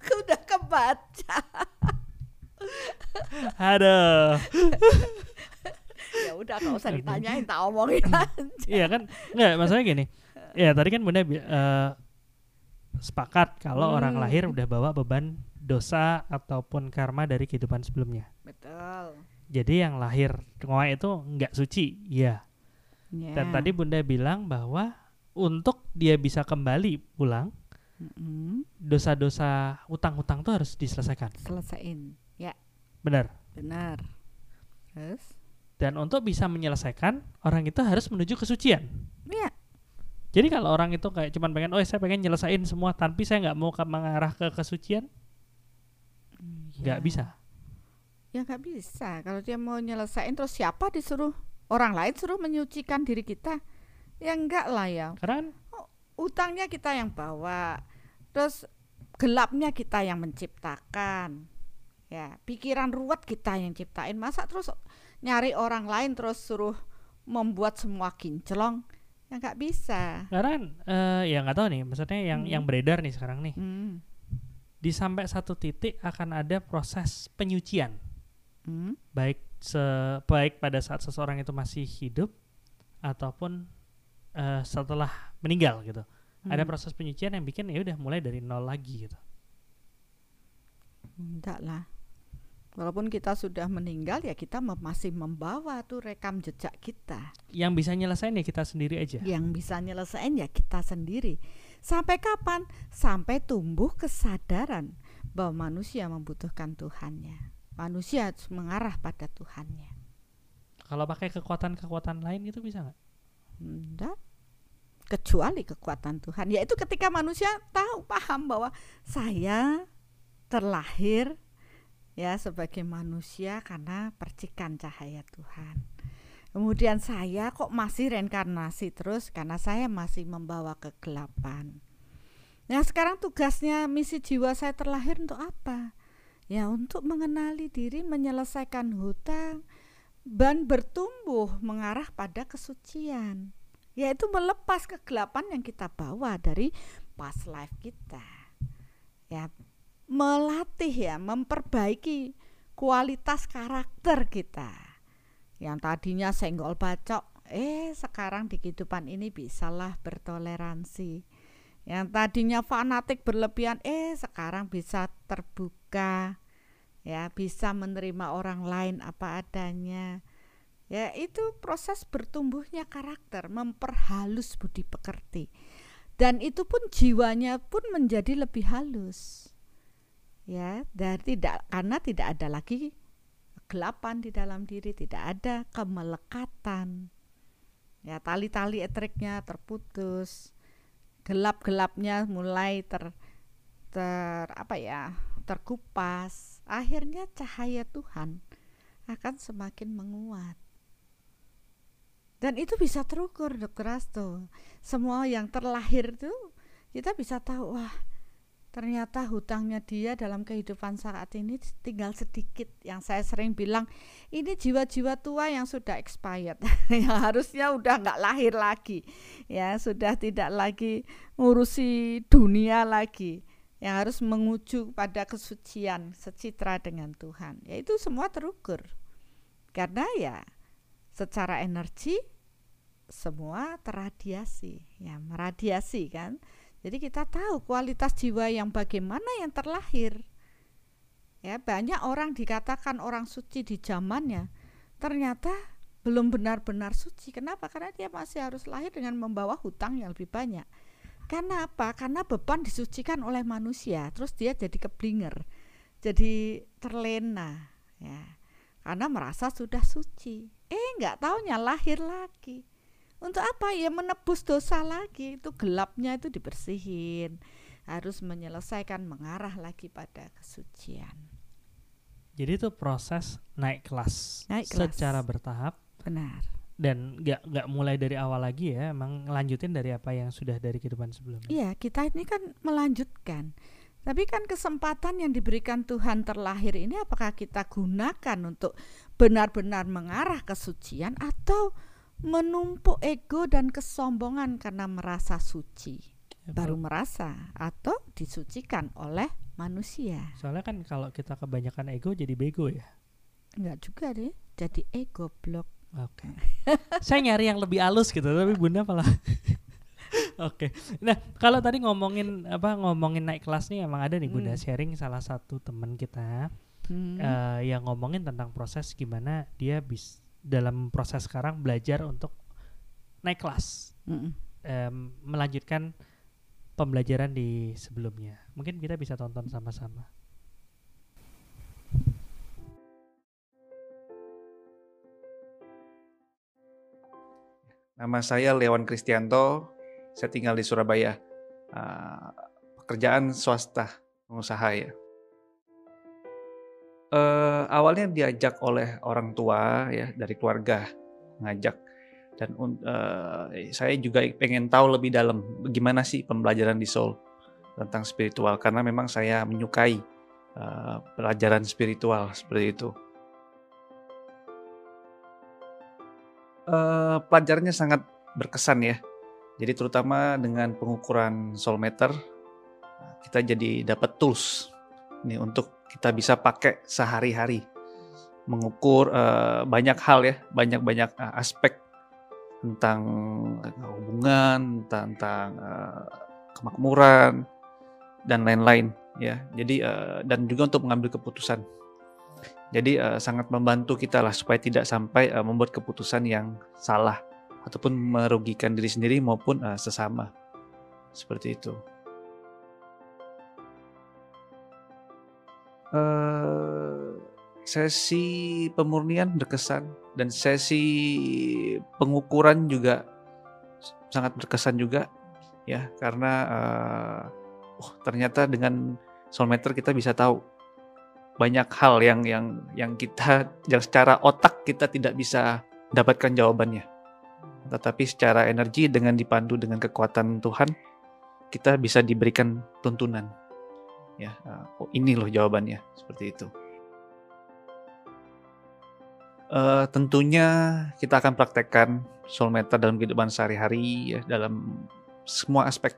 Udah kebaca. Aduh. ya udah nggak usah ditanyain, tak omongin aja. Iya kan? Enggak, maksudnya gini. Ya, tadi kan Bunda uh, sepakat kalau hmm. orang lahir udah bawa beban dosa ataupun karma dari kehidupan sebelumnya. Betul. Jadi yang lahir ngoại itu nggak suci, iya. Yeah. Dan tadi Bunda bilang bahwa untuk dia bisa kembali pulang, dosa-dosa utang-utang tuh harus diselesaikan. Selesaiin, ya. Benar. Benar. Terus? Dan untuk bisa menyelesaikan, orang itu harus menuju kesucian. Iya. Jadi kalau orang itu kayak cuman pengen, oh saya pengen nyelesain semua, tapi saya nggak mau ke mengarah ke kesucian, nggak ya. bisa. Ya nggak bisa. Kalau dia mau nyelesain, terus siapa disuruh orang lain suruh menyucikan diri kita? Ya enggak lah ya. Karena oh, utangnya kita yang bawa, terus gelapnya kita yang menciptakan. Ya, pikiran ruwet kita yang ciptain. Masa terus nyari orang lain terus suruh membuat semua kinclong? ya nggak bisa karena uh, ya nggak tahu nih maksudnya yang hmm. yang beredar nih sekarang nih hmm. di sampai satu titik akan ada proses penyucian hmm. baik se baik pada saat seseorang itu masih hidup ataupun uh, setelah meninggal gitu hmm. ada proses penyucian yang bikin ya udah mulai dari nol lagi gitu enggak lah Walaupun kita sudah meninggal ya kita masih membawa tuh rekam jejak kita. Yang bisa nyelesain ya kita sendiri aja. Yang bisa nyelesain ya kita sendiri. Sampai kapan? Sampai tumbuh kesadaran bahwa manusia membutuhkan Tuhannya. Manusia harus mengarah pada Tuhannya. Kalau pakai kekuatan-kekuatan lain itu bisa nggak? Enggak. Kecuali kekuatan Tuhan. Yaitu ketika manusia tahu paham bahwa saya terlahir ya sebagai manusia karena percikan cahaya Tuhan. Kemudian saya kok masih reinkarnasi terus karena saya masih membawa kegelapan. Nah sekarang tugasnya misi jiwa saya terlahir untuk apa? Ya untuk mengenali diri, menyelesaikan hutang, dan bertumbuh mengarah pada kesucian. Yaitu melepas kegelapan yang kita bawa dari past life kita. Ya melatih ya, memperbaiki kualitas karakter kita. Yang tadinya senggol bacok, eh sekarang di kehidupan ini bisalah bertoleransi. Yang tadinya fanatik berlebihan, eh sekarang bisa terbuka. Ya, bisa menerima orang lain apa adanya. Ya, itu proses bertumbuhnya karakter, memperhalus budi pekerti. Dan itu pun jiwanya pun menjadi lebih halus. Ya dan tidak karena tidak ada lagi kegelapan di dalam diri tidak ada kemelekatan. Ya tali-tali etriknya terputus gelap-gelapnya mulai ter ter apa ya terkupas. Akhirnya cahaya Tuhan akan semakin menguat dan itu bisa terukur dokter Asto semua yang terlahir itu kita bisa tahu wah ternyata hutangnya dia dalam kehidupan saat ini tinggal sedikit. Yang saya sering bilang ini jiwa-jiwa tua yang sudah expired yang harusnya udah nggak lahir lagi ya sudah tidak lagi ngurusi dunia lagi yang harus menguju pada kesucian secitra dengan Tuhan. Ya itu semua terukur. Karena ya secara energi semua terradiasi, ya meradiasi kan. Jadi kita tahu kualitas jiwa yang bagaimana yang terlahir. Ya, banyak orang dikatakan orang suci di zamannya, ternyata belum benar-benar suci. Kenapa? Karena dia masih harus lahir dengan membawa hutang yang lebih banyak. Karena apa? Karena beban disucikan oleh manusia, terus dia jadi keblinger, jadi terlena, ya. Karena merasa sudah suci. Eh, nggak taunya lahir lagi. Untuk apa ya menebus dosa lagi? Itu gelapnya itu dibersihin. Harus menyelesaikan mengarah lagi pada kesucian. Jadi itu proses naik kelas, Naik kelas. secara bertahap Benar. dan nggak nggak mulai dari awal lagi ya, emang ngelanjutin dari apa yang sudah dari kehidupan sebelumnya. Iya, kita ini kan melanjutkan. Tapi kan kesempatan yang diberikan Tuhan terlahir ini apakah kita gunakan untuk benar-benar mengarah kesucian atau menumpuk ego dan kesombongan karena merasa suci? Ya, Baru merasa atau disucikan oleh manusia. soalnya kan kalau kita kebanyakan ego jadi bego ya. Enggak juga deh, jadi ego blok. Oke. Saya nyari yang lebih halus gitu, tapi Bunda malah Oke. Nah, kalau tadi ngomongin apa ngomongin naik kelas nih emang ada nih Bunda Hmm. sharing salah satu teman kita Hmm. eh, yang ngomongin tentang proses gimana dia bis dalam proses sekarang belajar untuk naik kelas, Mm-mm. em, melanjutkan pembelajaran di sebelumnya. Mungkin kita bisa tonton sama-sama. Nama saya Lewan Kristianto, saya tinggal di Surabaya. Uh, pekerjaan swasta, pengusaha ya. Eh, awalnya diajak oleh orang tua ya dari keluarga ngajak dan eh, saya juga pengen tahu lebih dalam bagaimana sih pembelajaran di Seoul tentang spiritual karena memang saya menyukai eh, pelajaran spiritual seperti itu. Eh, pelajarannya sangat berkesan ya. Jadi terutama dengan pengukuran soul meter kita jadi dapat tools nih untuk kita bisa pakai sehari-hari mengukur eh, banyak hal ya, banyak-banyak eh, aspek tentang eh, hubungan, tentang eh, kemakmuran dan lain-lain ya. Jadi eh, dan juga untuk mengambil keputusan. Jadi eh, sangat membantu kita lah supaya tidak sampai eh, membuat keputusan yang salah ataupun merugikan diri sendiri maupun eh, sesama. Seperti itu. Eh, sesi pemurnian berkesan dan sesi pengukuran juga sangat berkesan juga ya. Karena eh, oh ternyata dengan soulmeter kita bisa tahu banyak hal yang yang yang kita yang secara otak kita tidak bisa dapatkan jawabannya. Tetapi secara energi dengan dipandu dengan kekuatan Tuhan kita bisa diberikan tuntunan ya eh, oh ini loh jawabannya seperti itu. Eh, tentunya kita akan praktekkan soul meter dalam kehidupan sehari-hari ya dalam semua aspek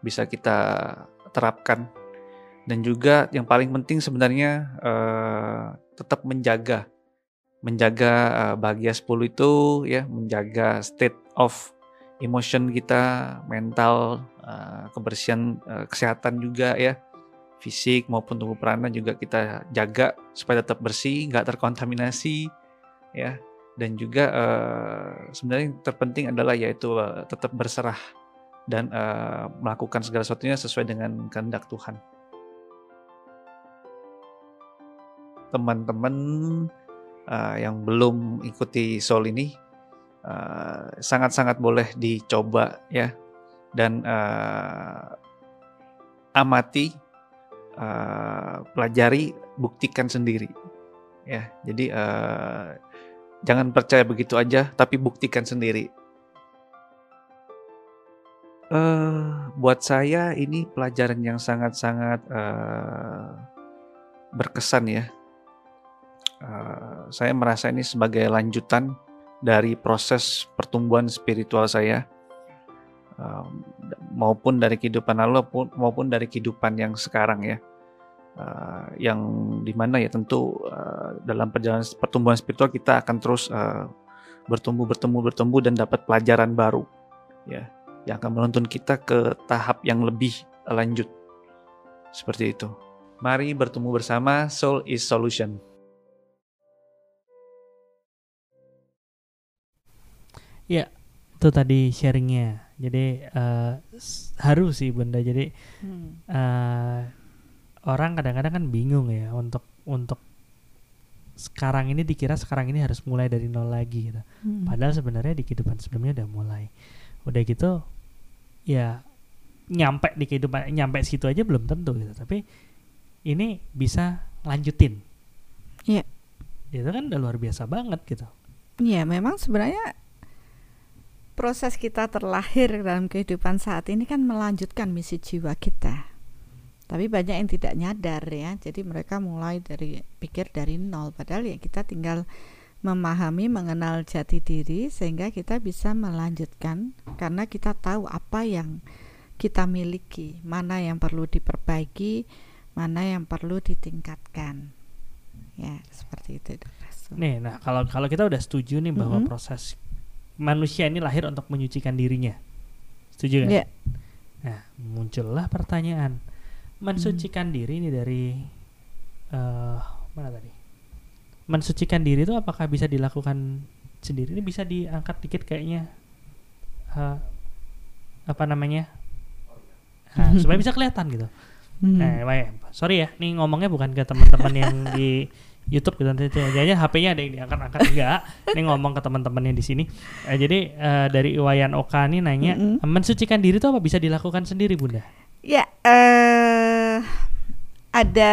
bisa kita terapkan. Dan juga yang paling penting sebenarnya eh, tetap menjaga. Menjaga eh, bahagia 10 itu ya menjaga state of emotion kita mental eh, kebersihan eh, kesehatan juga ya fisik maupun tubuh perana juga kita jaga supaya tetap bersih nggak terkontaminasi ya. Dan juga eh, sebenarnya yang terpenting adalah yaitu eh, tetap berserah dan eh, melakukan segala sesuatunya sesuai dengan kehendak Tuhan. Teman-teman eh, yang belum ikuti Soul ini sangat-sangat boleh dicoba ya. Dan eh, amati eh, pelajari buktikan sendiri. Ya jadi eh, jangan percaya begitu aja tapi buktikan sendiri. Eh buat saya ini pelajaran yang sangat-sangat eh, berkesan ya. Eh, saya merasa ini sebagai lanjutan dari proses pertumbuhan spiritual saya maupun dari kehidupan lalu maupun, maupun dari kehidupan yang sekarang ya Eh, yang di mana ya tentu eh, dalam perjalanan pertumbuhan spiritual kita akan terus eh, bertumbuh bertumbuh bertumbuh dan dapat pelajaran baru ya yang akan menuntun kita ke tahap yang lebih lanjut seperti itu mari bertumbuh bersama soul is solution Ya, itu tadi sharingnya. Jadi uh, harus sih bunda. Jadi Hmm. uh, orang kadang-kadang kan bingung ya untuk untuk sekarang ini dikira sekarang ini harus mulai dari nol lagi gitu. Hmm. Padahal sebenarnya di kehidupan sebelumnya udah mulai. Udah gitu ya nyampe di kehidupan nyampe situ aja belum tentu gitu. Tapi ini bisa lanjutin. Iya. Itu kan udah luar biasa banget gitu. Ya, memang sebenarnya proses kita terlahir dalam kehidupan saat ini kan melanjutkan misi jiwa kita. Tapi banyak yang tidak nyadar ya. Jadi mereka mulai dari pikir dari nol padahal ya kita tinggal memahami, mengenal jati diri sehingga kita bisa melanjutkan karena kita tahu apa yang kita miliki, mana yang perlu diperbaiki, mana yang perlu ditingkatkan. Ya, seperti itu. Nih, nah kalau kalau kita udah setuju nih bahwa Mm-mm. proses manusia ini lahir untuk menyucikan dirinya, setuju kan? Ya. Nah, muncullah pertanyaan, mensucikan diri ini dari eh mana tadi? Mensucikan diri itu apakah bisa dilakukan sendiri? Ini bisa diangkat dikit kayaknya, eh, apa namanya? Nah, supaya bisa kelihatan gitu. Hmm. Eh, Wai, sorry ya, nih ngomongnya bukan ke teman-teman yang di YouTube gitu nanti jangan HP-nya ada yang diangkat-angkat enggak. Ini ngomong ke teman-teman yang di sini. Eh, jadi eh, dari Iwayan Oka nih nanya, Mm-mm. mensucikan diri itu apa bisa dilakukan sendiri, Bunda? Ya, eh ada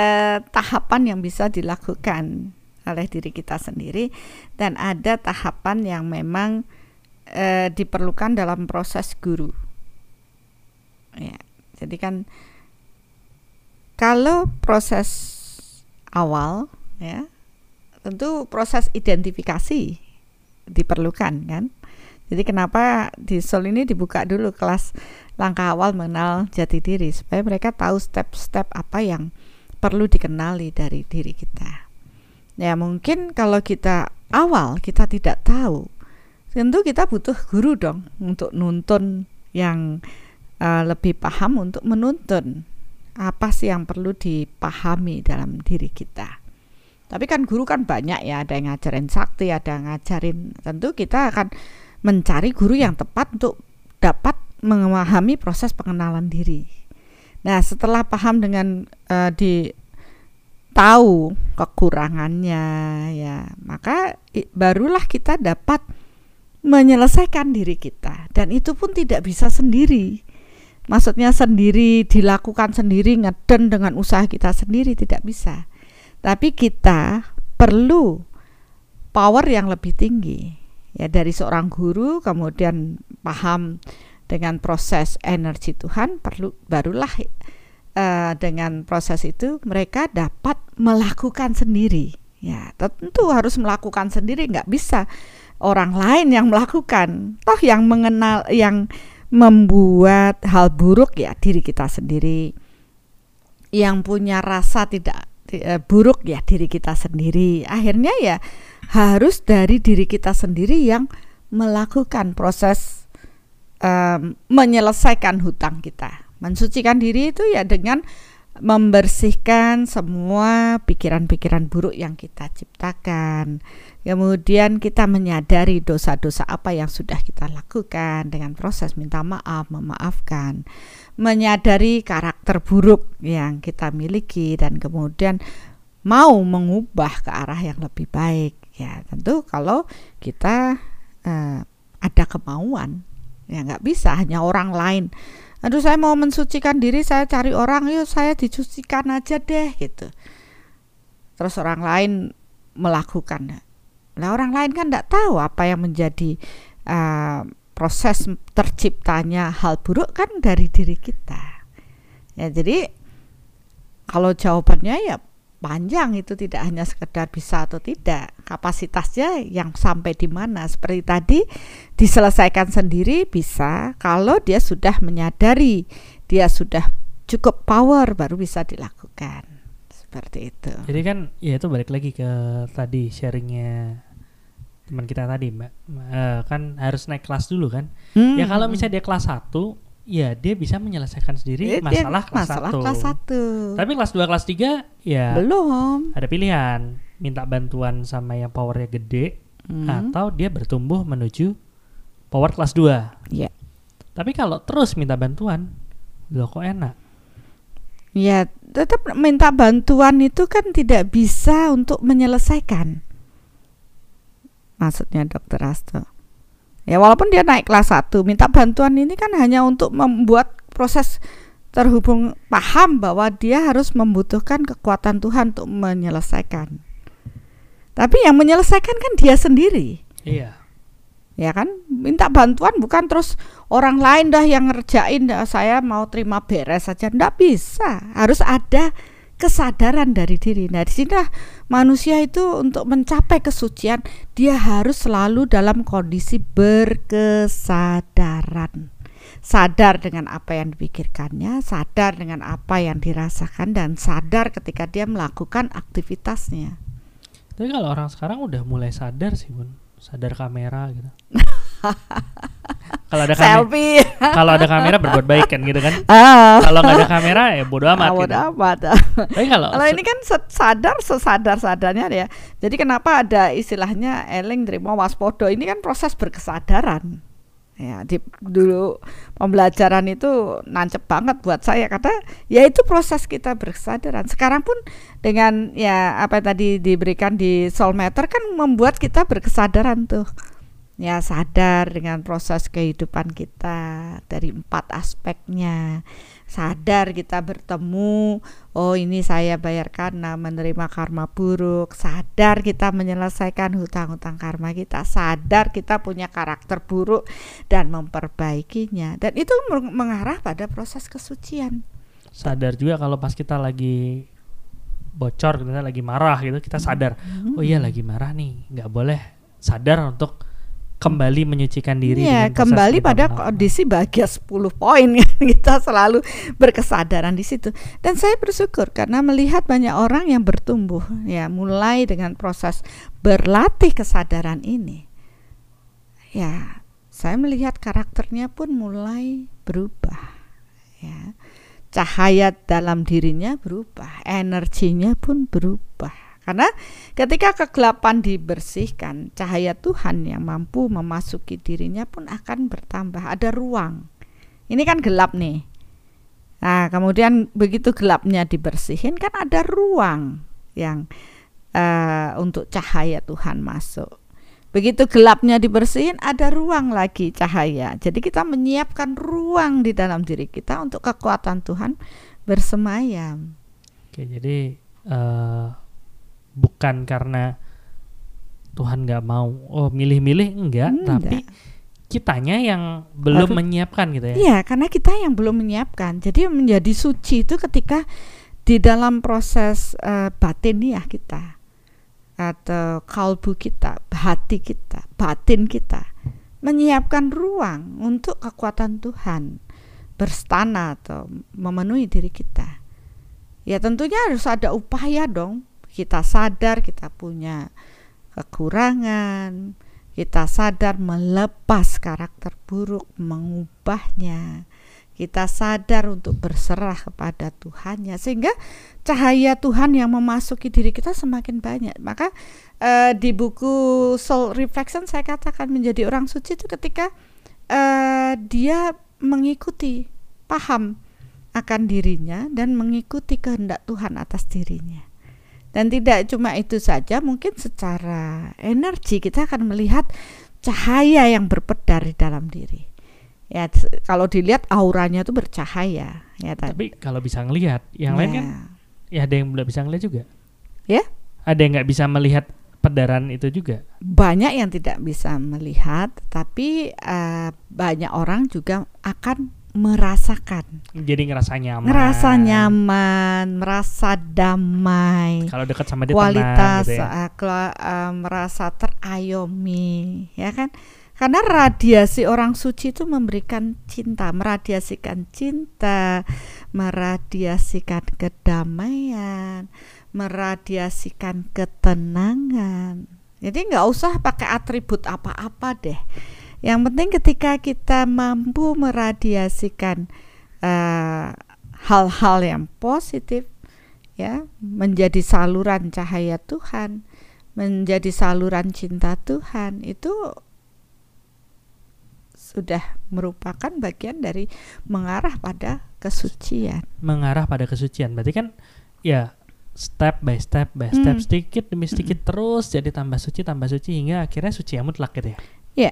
tahapan yang bisa dilakukan oleh diri kita sendiri dan ada tahapan yang memang eh, diperlukan dalam proses guru. Ya, jadi kan kalau proses awal ya tentu proses identifikasi diperlukan kan. Jadi kenapa di Sol ini dibuka dulu kelas langkah awal mengenal jati diri supaya mereka tahu step-step apa yang perlu dikenali dari diri kita. Ya mungkin kalau kita awal kita tidak tahu, tentu kita butuh guru dong untuk nuntun yang uh, lebih paham untuk menuntun apa sih yang perlu dipahami dalam diri kita. Tapi kan guru kan banyak ya, ada yang ngajarin sakti, ada yang ngajarin. Tentu kita akan mencari guru yang tepat untuk dapat memahami proses pengenalan diri. Nah, setelah paham dengan uh, di tahu kekurangannya ya, maka barulah kita dapat menyelesaikan diri kita dan itu pun tidak bisa sendiri. Maksudnya sendiri dilakukan sendiri ngeden dengan usaha kita sendiri tidak bisa. Tapi kita perlu power yang lebih tinggi ya dari seorang guru kemudian paham dengan proses energi Tuhan perlu barulah eh, dengan proses itu mereka dapat melakukan sendiri. Ya tentu harus melakukan sendiri nggak bisa orang lain yang melakukan. Toh yang mengenal yang membuat hal buruk ya diri kita sendiri. Yang punya rasa tidak eh, buruk ya diri kita sendiri. Akhirnya ya harus dari diri kita sendiri yang melakukan proses em, menyelesaikan hutang kita mensucikan diri itu ya dengan membersihkan semua pikiran-pikiran buruk yang kita ciptakan. Kemudian kita menyadari dosa-dosa apa yang sudah kita lakukan dengan proses minta maaf memaafkan. Menyadari karakter buruk yang kita miliki dan kemudian mau mengubah ke arah yang lebih baik. Ya tentu kalau kita eh, ada kemauan ya nggak bisa. Hanya orang lain aduh saya mau mensucikan diri saya cari orang yuk saya dicucikan aja deh gitu. Terus orang lain melakukan. Nah orang lain kan tidak tahu apa yang menjadi eh, proses terciptanya hal buruk kan dari diri kita. Ya jadi kalau jawabannya ya panjang itu tidak hanya sekedar bisa atau tidak. Kapasitasnya yang sampai di mana? Seperti tadi diselesaikan sendiri bisa kalau dia sudah menyadari dia sudah cukup power baru bisa dilakukan seperti itu Jadi kan ya itu balik lagi ke tadi sharingnya teman kita tadi mbak Eh, kan harus naik kelas dulu kan Hmm. ya kalau misalnya dia kelas 1 ya dia bisa menyelesaikan sendiri Eh, dia masalah kelas masalah 1 kelas satu. tapi kelas 2 kelas 3 ya belum. ada pilihan minta bantuan sama yang powernya gede Hmm. atau dia bertumbuh menuju power kelas 2 Iya. tapi kalau terus minta bantuan loh kok enak Ya, tetap minta bantuan itu kan tidak bisa untuk menyelesaikan. Maksudnya Dokter Asto. Ya walaupun dia naik kelas 1, minta bantuan ini kan hanya untuk membuat proses terhubung paham bahwa dia harus membutuhkan kekuatan Tuhan untuk menyelesaikan. Tapi yang menyelesaikan kan dia sendiri iya ya kan? Minta bantuan bukan terus orang lain dah yang ngerjain dah saya mau terima beres saja. Ndak bisa. Harus ada kesadaran dari diri. Nah di sini manusia itu untuk mencapai kesucian dia harus selalu dalam kondisi berkesadaran. Sadar dengan apa yang dipikirkannya sadar dengan apa yang dirasakan dan sadar ketika dia melakukan aktivitasnya. Tapi kalau orang sekarang udah mulai sadar sih bun sadar kamera gitu kalau ada kamera selfie kalau ada kamera berbuat baik kan gitu kan ah kalau nggak ada kamera ya bodo amat Bodo gitu. amat. tapi kalau Kalau ini kan sadar sesadar sadarnya ya. Jadi kenapa ada istilahnya eling terima waspodo ini kan proses berkesadaran. Ya, di dulu pembelajaran itu nancep banget buat saya karena ya itu proses kita berkesadaran. Sekarang pun dengan ya apa yang tadi diberikan di soul matter kan membuat kita berkesadaran tuh. Ya sadar dengan proses kehidupan kita dari empat aspeknya sadar kita bertemu oh ini saya bayar karena menerima karma buruk. Sadar kita menyelesaikan hutang-hutang karma kita. Sadar kita punya karakter buruk dan memperbaikinya. Dan itu meng- mengarah pada proses kesucian. Sadar juga kalau pas kita lagi bocor kita lagi marah gitu kita sadar oh iya lagi marah nih nggak boleh sadar untuk kembali menyucikan diri proses kembali pada kondisi bahagia 10 poin kan kita selalu berkesadaran di situ. Dan saya bersyukur karena melihat banyak orang yang bertumbuh ya mulai dengan proses berlatih kesadaran ini. Ya, saya melihat karakternya pun mulai berubah. Ya. Cahaya dalam dirinya berubah, energinya pun berubah. Karena ketika kegelapan dibersihkan, cahaya Tuhan yang mampu memasuki dirinya pun akan bertambah. Ada ruang. Ini kan gelap nih. Nah, kemudian begitu gelapnya dibersihin kan ada ruang yang eh, untuk cahaya Tuhan masuk. Begitu gelapnya dibersihin ada ruang lagi cahaya. Jadi kita menyiapkan ruang di dalam diri kita untuk kekuatan Tuhan bersemayam. Oke, jadi eh, bukan karena Tuhan nggak mau oh milih-milih enggak, Enggak. tapi kitanya yang belum Harus- menyiapkan gitu ya. Iya, karena kita yang belum menyiapkan. Jadi menjadi suci itu ketika di dalam proses eh, batiniah kita atau kalbu kita, hati kita, batin kita menyiapkan ruang untuk kekuatan Tuhan berstana atau memenuhi diri kita. Ya tentunya harus ada upaya dong. Kita sadar kita punya kekurangan, kita sadar melepas karakter buruk, mengubahnya. Kita sadar untuk berserah kepada Tuhannya sehingga cahaya Tuhan yang memasuki diri kita semakin banyak. Maka eh, di buku Soul Reflection saya katakan menjadi orang suci itu ketika eh, dia mengikuti, paham akan dirinya dan mengikuti kehendak Tuhan atas dirinya. Dan tidak cuma itu saja, mungkin secara energi kita akan melihat cahaya yang berpedar di dalam diri. Ya, kalau dilihat auranya itu bercahaya, ya tadi. Tapi kalau bisa ngelihat, yang lain kan ya ada yang belum bisa ngelihat juga. Ya. Ada yang nggak bisa melihat pedaran itu juga. banyak yang tidak bisa melihat, tapi eh, banyak orang juga akan merasakan, Jadi ngerasa nyaman. ngerasa nyaman, merasa damai. Kalau dekat sama dia kualitas tenang gitu ya. uh, kela- uh, merasa terayomi ya kan karena radiasi orang suci itu memberikan cinta meradiasikan cinta meradiasikan kedamaian meradiasikan ketenangan Jadi nggak usah pakai atribut apa-apa deh. Yang penting ketika kita mampu meradiasikan hal hal-hal yang positif, ya, menjadi saluran cahaya Tuhan, menjadi saluran cinta Tuhan, itu sudah merupakan bagian dari mengarah pada kesucian. Mengarah pada kesucian. Berarti kan ya step by step by step Hmm. sedikit demi sedikit terus jadi tambah suci tambah suci hingga akhirnya suci yang mutlak gitu ya. Ya.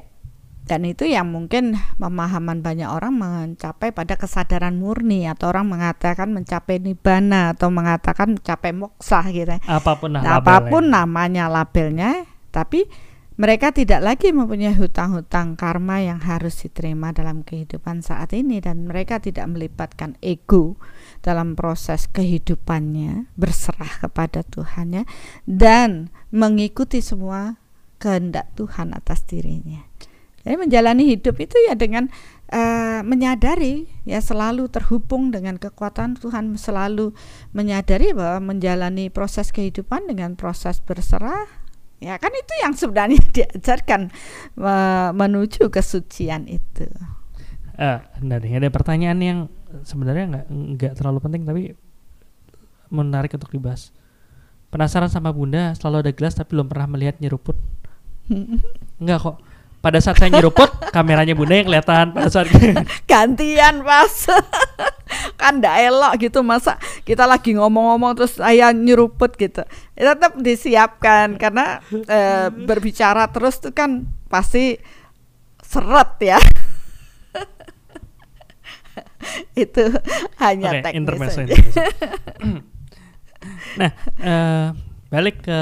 Dan itu yang mungkin pemahaman banyak orang mencapai pada kesadaran murni atau orang mengatakan mencapai nibbana atau mengatakan mencapai moksa gitu. Apa pun Nah, labelnya. apa pun namanya labelnya, tapi mereka tidak lagi mempunyai hutang-hutang karma yang harus diterima dalam kehidupan saat ini dan mereka tidak melibatkan ego dalam proses kehidupannya berserah kepada Tuhannya dan mengikuti semua kehendak Tuhan atas dirinya. Jadi menjalani hidup itu ya dengan eh, menyadari ya selalu terhubung dengan kekuatan Tuhan, selalu menyadari bahwa menjalani proses kehidupan dengan proses berserah ya kan itu yang sebenarnya diajarkan me- menuju kesucian itu. Eh, nih, ada pertanyaan yang sebenarnya nggak nggak terlalu penting tapi menarik untuk dibahas. Penasaran sama bunda, selalu ada gelas tapi belum pernah melihat nyeruput. Enggak kok. Pada saat saya nyeruput, kameranya bunda yang kelihatan. Pada saat gantian pas kan ndak elok gitu masa kita lagi ngomong-ngomong terus saya nyeruput gitu ya, tetap disiapkan karena eh, berbicara terus tuh kan pasti seret ya itu hanya Oke, teknis intermezzo, saja. intermezzo. nah, eh, balik ke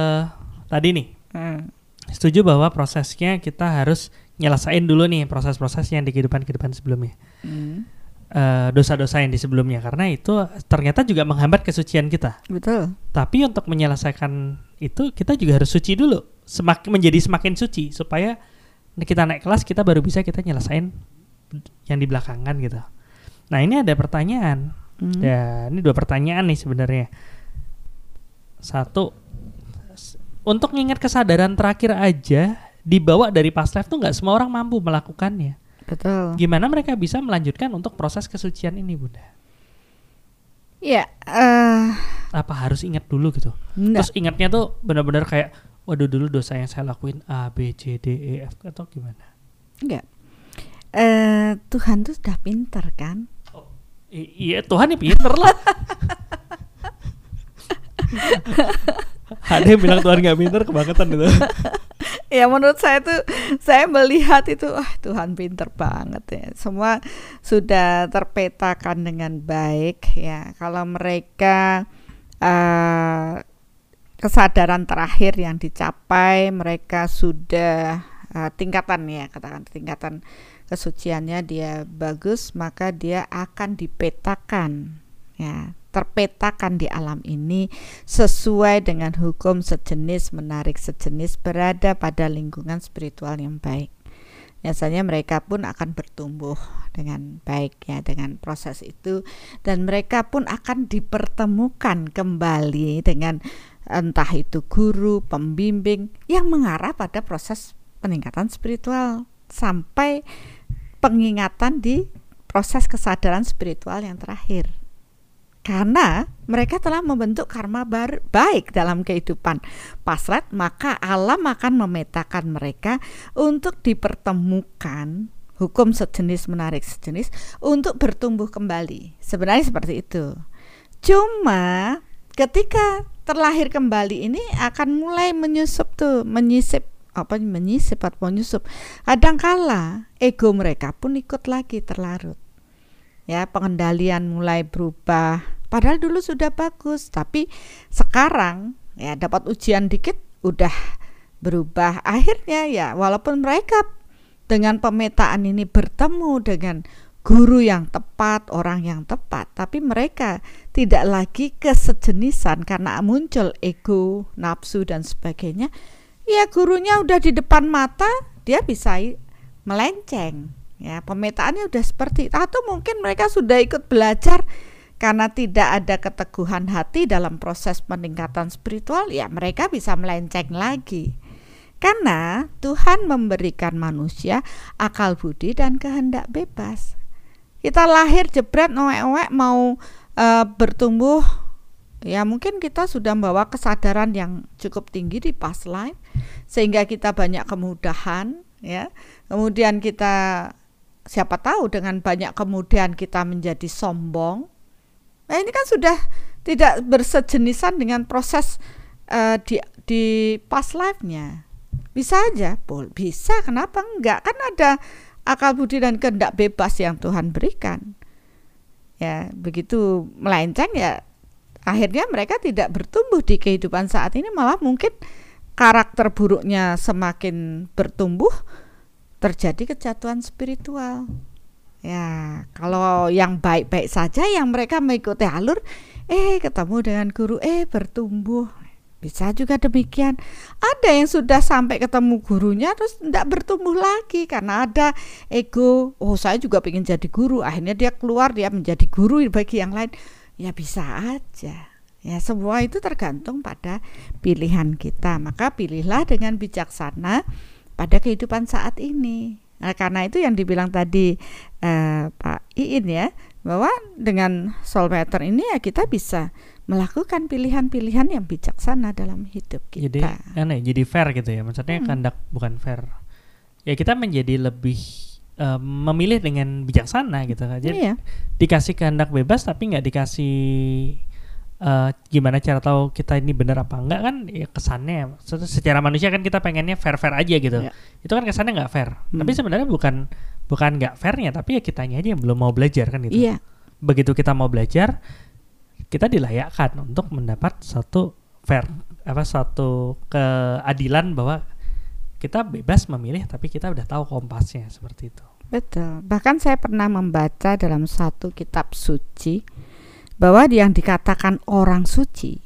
tadi nih. Hmm. Setuju bahwa prosesnya kita harus nyelesain dulu nih proses-proses yang di kehidupan-kehidupan sebelumnya. Hmm. Eh, dosa-dosa yang di sebelumnya karena itu ternyata juga menghambat kesucian kita. betul Tapi untuk menyelesaikan itu kita juga harus suci dulu, semakin menjadi semakin suci supaya kita naik kelas kita baru bisa kita nyelesain yang di belakangan gitu. Nah ini ada pertanyaan, Hmm. ya ini dua pertanyaan nih sebenarnya. Satu, untuk mengingat kesadaran terakhir aja dibawa dari past life tuh nggak semua orang mampu melakukannya. betul Gimana mereka bisa melanjutkan untuk proses kesucian ini, Bunda? ya eh Apa harus ingat dulu gitu? enggak. Terus ingatnya tuh benar-benar kayak waduh dulu dosa yang saya lakuin A B C D E F atau gimana? enggak eh Tuhan tuh sudah pinter kan I- iya Tuhan ya pinter lah. Ada yang bilang Tuhan nggak pinter kebangetan itu. ya menurut saya tuh saya melihat itu wah Tuhan pinter banget ya. Semua sudah terpetakan dengan baik ya. Kalau mereka eh, kesadaran terakhir yang dicapai mereka sudah eh, tingkatan ya katakan tingkatan kesuciannya dia bagus maka dia akan dipetakan ya terpetakan di alam ini sesuai dengan hukum sejenis menarik sejenis berada pada lingkungan spiritual yang baik. Biasanya mereka pun akan bertumbuh dengan baik ya dengan proses itu dan mereka pun akan dipertemukan kembali dengan entah itu guru, pembimbing yang mengarah pada proses peningkatan spiritual sampai pengingatan di proses kesadaran spiritual yang terakhir karena mereka telah membentuk karma bar- baik dalam kehidupan. Pasrat maka alam akan memetakan mereka untuk dipertemukan hukum sejenis menarik sejenis untuk bertumbuh kembali. Sebenarnya seperti itu. Cuma ketika terlahir kembali ini akan mulai menyusup tuh menyisip apa menyisip atau menyusup. Kadangkala ego mereka pun ikut lagi terlarut ya pengendalian mulai berubah padahal dulu sudah bagus tapi sekarang ya dapat ujian dikit udah berubah akhirnya ya walaupun mereka dengan pemetaan ini bertemu dengan guru yang tepat, orang yang tepat, tapi mereka tidak lagi kesejenisan karena muncul ego, nafsu dan sebagainya. Ya gurunya udah di depan mata, dia bisa melenceng. Ya, pemetaannya udah seperti atau mungkin mereka sudah ikut belajar karena tidak ada keteguhan hati dalam proses peningkatan spiritual, ya mereka bisa melenceng lagi. Karena Tuhan memberikan manusia akal budi dan kehendak bebas. Kita lahir jebret noek-noek mau uh, bertumbuh ya mungkin kita sudah membawa kesadaran yang cukup tinggi di past life sehingga kita banyak kemudahan ya kemudian kita siapa tahu dengan banyak kemudian kita menjadi sombong. Nah ini kan sudah tidak bersejenisan dengan proses uh, di di past life-nya. Bisa aja Pol bisa kenapa enggak? Kan ada akal budi dan kehendak bebas yang Tuhan berikan. Ya begitu melenceng ya akhirnya mereka tidak bertumbuh di kehidupan saat ini malah mungkin karakter buruknya semakin bertumbuh terjadi kejatuhan spiritual ya kalau yang baik-baik saja yang mereka mengikuti alur eh ketemu dengan guru eh bertumbuh bisa juga demikian. Ada yang sudah sampai ketemu gurunya terus tidak bertumbuh lagi karena ada ego. Oh, saya juga ingin jadi guru. Akhirnya dia keluar dia menjadi guru bagi yang lain. Ya bisa aja. Ya semua itu tergantung pada pilihan kita. Maka pilihlah dengan bijaksana pada kehidupan saat ini. Nah, karena itu yang dibilang tadi eh, Pak Iin ya, bahwa dengan soul ini ya kita bisa melakukan pilihan-pilihan yang bijaksana dalam hidup kita. Jadi aneh, jadi fair gitu ya. Maksudnya hmm. kandak bukan fair. Ya kita menjadi lebih uh, memilih dengan bijaksana gitu kan. Jadi iya. dikasih kehendak bebas tapi nggak dikasih uh, gimana cara tahu kita ini benar apa enggak kan ya kesannya secara manusia kan kita pengennya fair fair aja gitu yeah. itu kan kesannya nggak fair hmm. tapi sebenarnya bukan bukan nggak fairnya tapi ya kitanya aja yang belum mau belajar kan gitu yeah. begitu kita mau belajar kita dilayakkan untuk mendapat satu fair apa satu keadilan bahwa kita bebas memilih tapi kita udah tahu kompasnya seperti itu. Betul. Bahkan saya pernah membaca dalam satu kitab suci bahwa yang dikatakan orang suci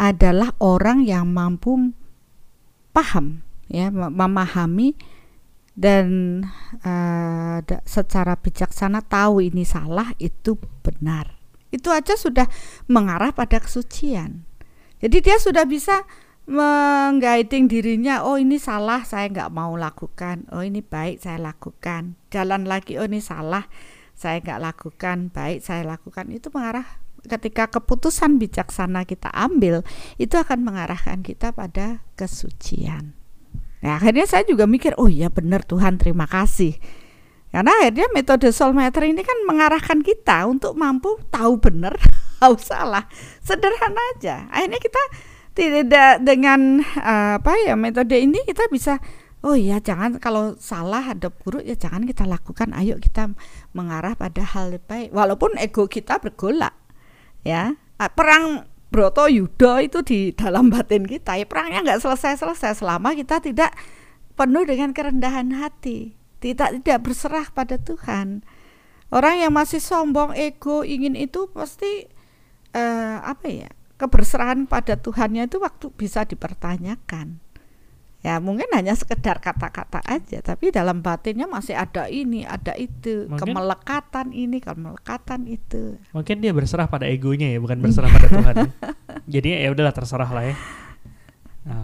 adalah orang yang mampu paham ya memahami dan uh, secara bijaksana tahu ini salah itu benar. Itu aja sudah mengarah pada kesucian. Jadi dia sudah bisa mengguiding dirinya, oh ini salah saya nggak mau lakukan, oh ini baik saya lakukan, jalan lagi, oh ini salah saya nggak lakukan, baik saya lakukan, itu mengarah ketika keputusan bijaksana kita ambil, itu akan mengarahkan kita pada kesucian. Nah akhirnya saya juga mikir, oh iya benar Tuhan terima kasih karena akhirnya metode soul meter ini kan mengarahkan kita untuk mampu tahu benar, tahu salah. Sederhana aja. Akhirnya kita tidak dengan uh, apa ya metode ini kita bisa oh ya jangan kalau salah ada buruk ya jangan kita lakukan. Ayo kita mengarah pada hal baik. Walaupun ego kita bergolak. Ya. Perang Broto Yudo itu di dalam batin kita. Ya perangnya nggak selesai-selesai selama kita tidak penuh dengan kerendahan hati tidak tidak berserah pada Tuhan. Orang yang masih sombong, ego, ingin itu pasti uh, apa ya? Keberserahan pada Tuhannya itu waktu bisa dipertanyakan. Ya mungkin hanya sekedar kata-kata aja, tapi dalam batinnya masih ada ini, ada itu, mungkin, kemelekatan ini, kemelekatan itu. Mungkin dia berserah pada egonya ya, bukan berserah pada Tuhan. Jadi ya udahlah terserah lah ya.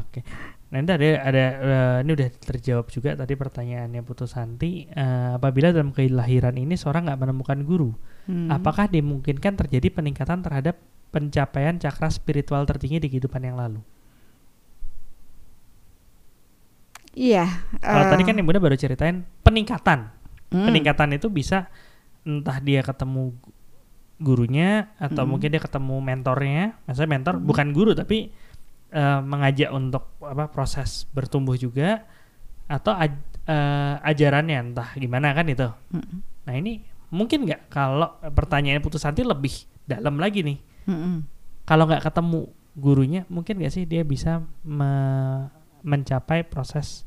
Oke. Okay. Nah ini ada, ada uh, ini udah terjawab juga tadi pertanyaannya Putus Santi. Uh, apabila dalam kelahiran ini seorang nggak menemukan guru, hmm. apakah dimungkinkan terjadi peningkatan terhadap pencapaian cakra spiritual tertinggi di kehidupan yang lalu? Iya. Kalau uh, tadi kan Ibu baru ceritain peningkatan. Hmm. Peningkatan itu bisa entah dia ketemu gurunya atau hmm. mungkin dia ketemu mentornya. Maksudnya mentor hmm. bukan guru tapi uh, mengajak untuk apa proses bertumbuh juga atau aj, uh, ajarannya entah gimana kan itu. Mm-hmm. Nah ini mungkin nggak kalau pertanyaan putus hati lebih dalam lagi nih. Mm-hmm. Kalau nggak ketemu gurunya, mungkin nggak sih dia bisa me- mencapai proses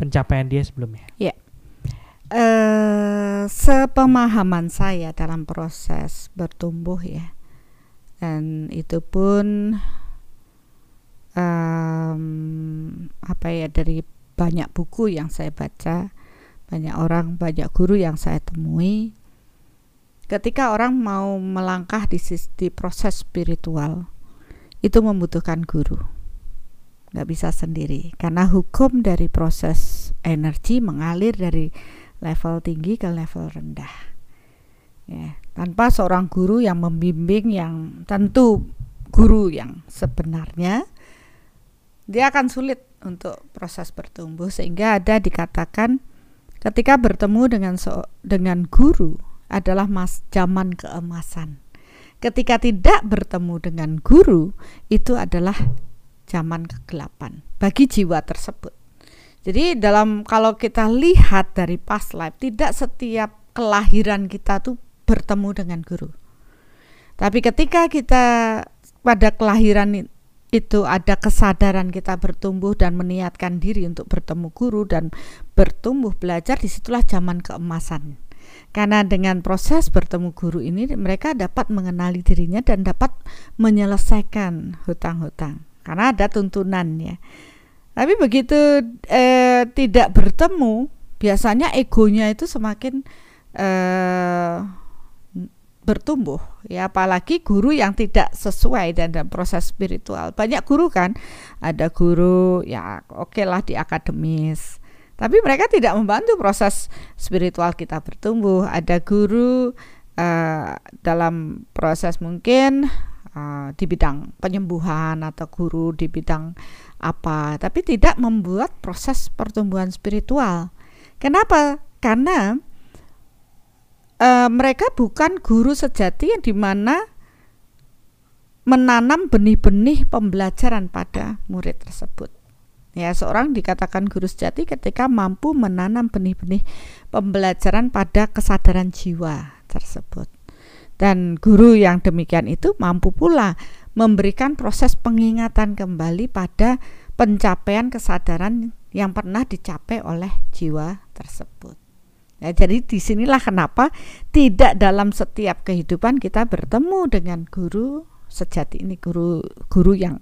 pencapaian dia sebelumnya? Ya. Yeah. Uh, sepemahaman saya dalam proses bertumbuh ya, dan itu pun um, apa ya dari banyak buku yang saya baca, banyak orang, banyak guru yang saya temui. Ketika orang mau melangkah di, di proses spiritual, itu membutuhkan guru. Nggak bisa sendiri. Karena hukum dari proses energi mengalir dari level tinggi ke level rendah. Ya tanpa seorang guru yang membimbing yang tentu guru yang sebenarnya dia akan sulit untuk proses bertumbuh. Sehingga ada dikatakan ketika bertemu dengan so, dengan guru adalah mas zaman keemasan. Ketika tidak bertemu dengan guru itu adalah zaman kegelapan bagi jiwa tersebut. Jadi dalam kalau kita lihat dari past life tidak setiap kelahiran kita tuh bertemu dengan guru. Tapi ketika kita pada kelahiran itu ada kesadaran kita bertumbuh dan meniatkan diri untuk bertemu guru dan bertumbuh belajar di situlah zaman keemasan karena dengan proses bertemu guru ini mereka dapat mengenali dirinya dan dapat menyelesaikan hutang-hutang karena ada tuntunan ya. Tapi begitu eh, tidak bertemu, biasanya egonya itu semakin eh, bertumbuh. Ya apalagi guru yang tidak sesuai dan dalam proses spiritual. Banyak guru kan? Ada guru ya oke okay lah di akademis. Tapi mereka tidak membantu proses spiritual kita bertumbuh. Ada guru uh, dalam proses mungkin uh, di bidang penyembuhan atau guru di bidang apa, tapi tidak membuat proses pertumbuhan spiritual. Kenapa? Karena uh, mereka bukan guru sejati yang di mana menanam benih-benih pembelajaran pada murid tersebut. Ya, seorang dikatakan guru sejati ketika mampu menanam benih-benih pembelajaran pada kesadaran jiwa tersebut. Dan guru yang demikian itu mampu pula memberikan proses pengingatan kembali pada pencapaian kesadaran yang pernah dicapai oleh jiwa tersebut. Ya, jadi di sinilah kenapa tidak dalam setiap kehidupan kita bertemu dengan guru sejati ini guru guru yang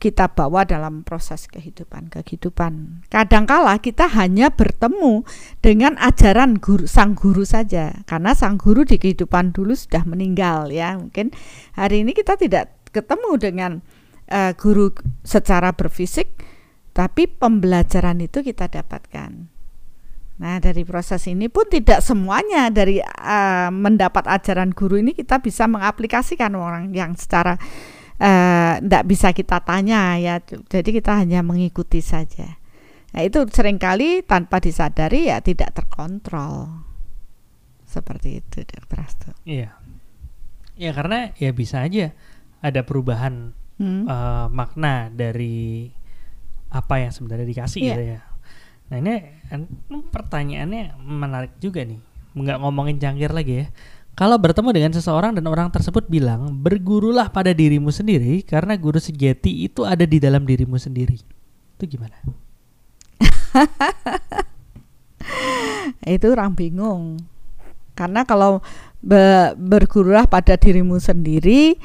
kita bawa dalam proses kehidupan kehidupan. Kadangkala kita hanya bertemu dengan ajaran guru sang guru saja karena sang guru di kehidupan dulu sudah meninggal ya. Mungkin hari ini kita tidak ketemu dengan uh, guru secara berfisik tapi pembelajaran itu kita dapatkan. Nah, dari proses ini pun tidak semuanya dari uh, mendapat ajaran guru ini kita bisa mengaplikasikan orang yang secara tidak eh, uh, bisa kita tanya ya. Jadi kita hanya mengikuti saja. Nah itu sering kali tanpa disadari ya tidak terkontrol. Seperti itu dokter Astu iya. Ya karena ya bisa aja ada perubahan hmm. uh, makna dari apa yang sebenarnya dikasih yeah. gitu ya. Nah ini pertanyaannya menarik juga nih. Nggak ngomongin cangkir lagi ya kalau bertemu dengan seseorang dan orang tersebut bilang, bergurulah pada dirimu sendiri karena guru sejati itu ada di dalam dirimu sendiri. Itu gimana? itu orang bingung. Karena kalau be bergurulah pada dirimu sendiri,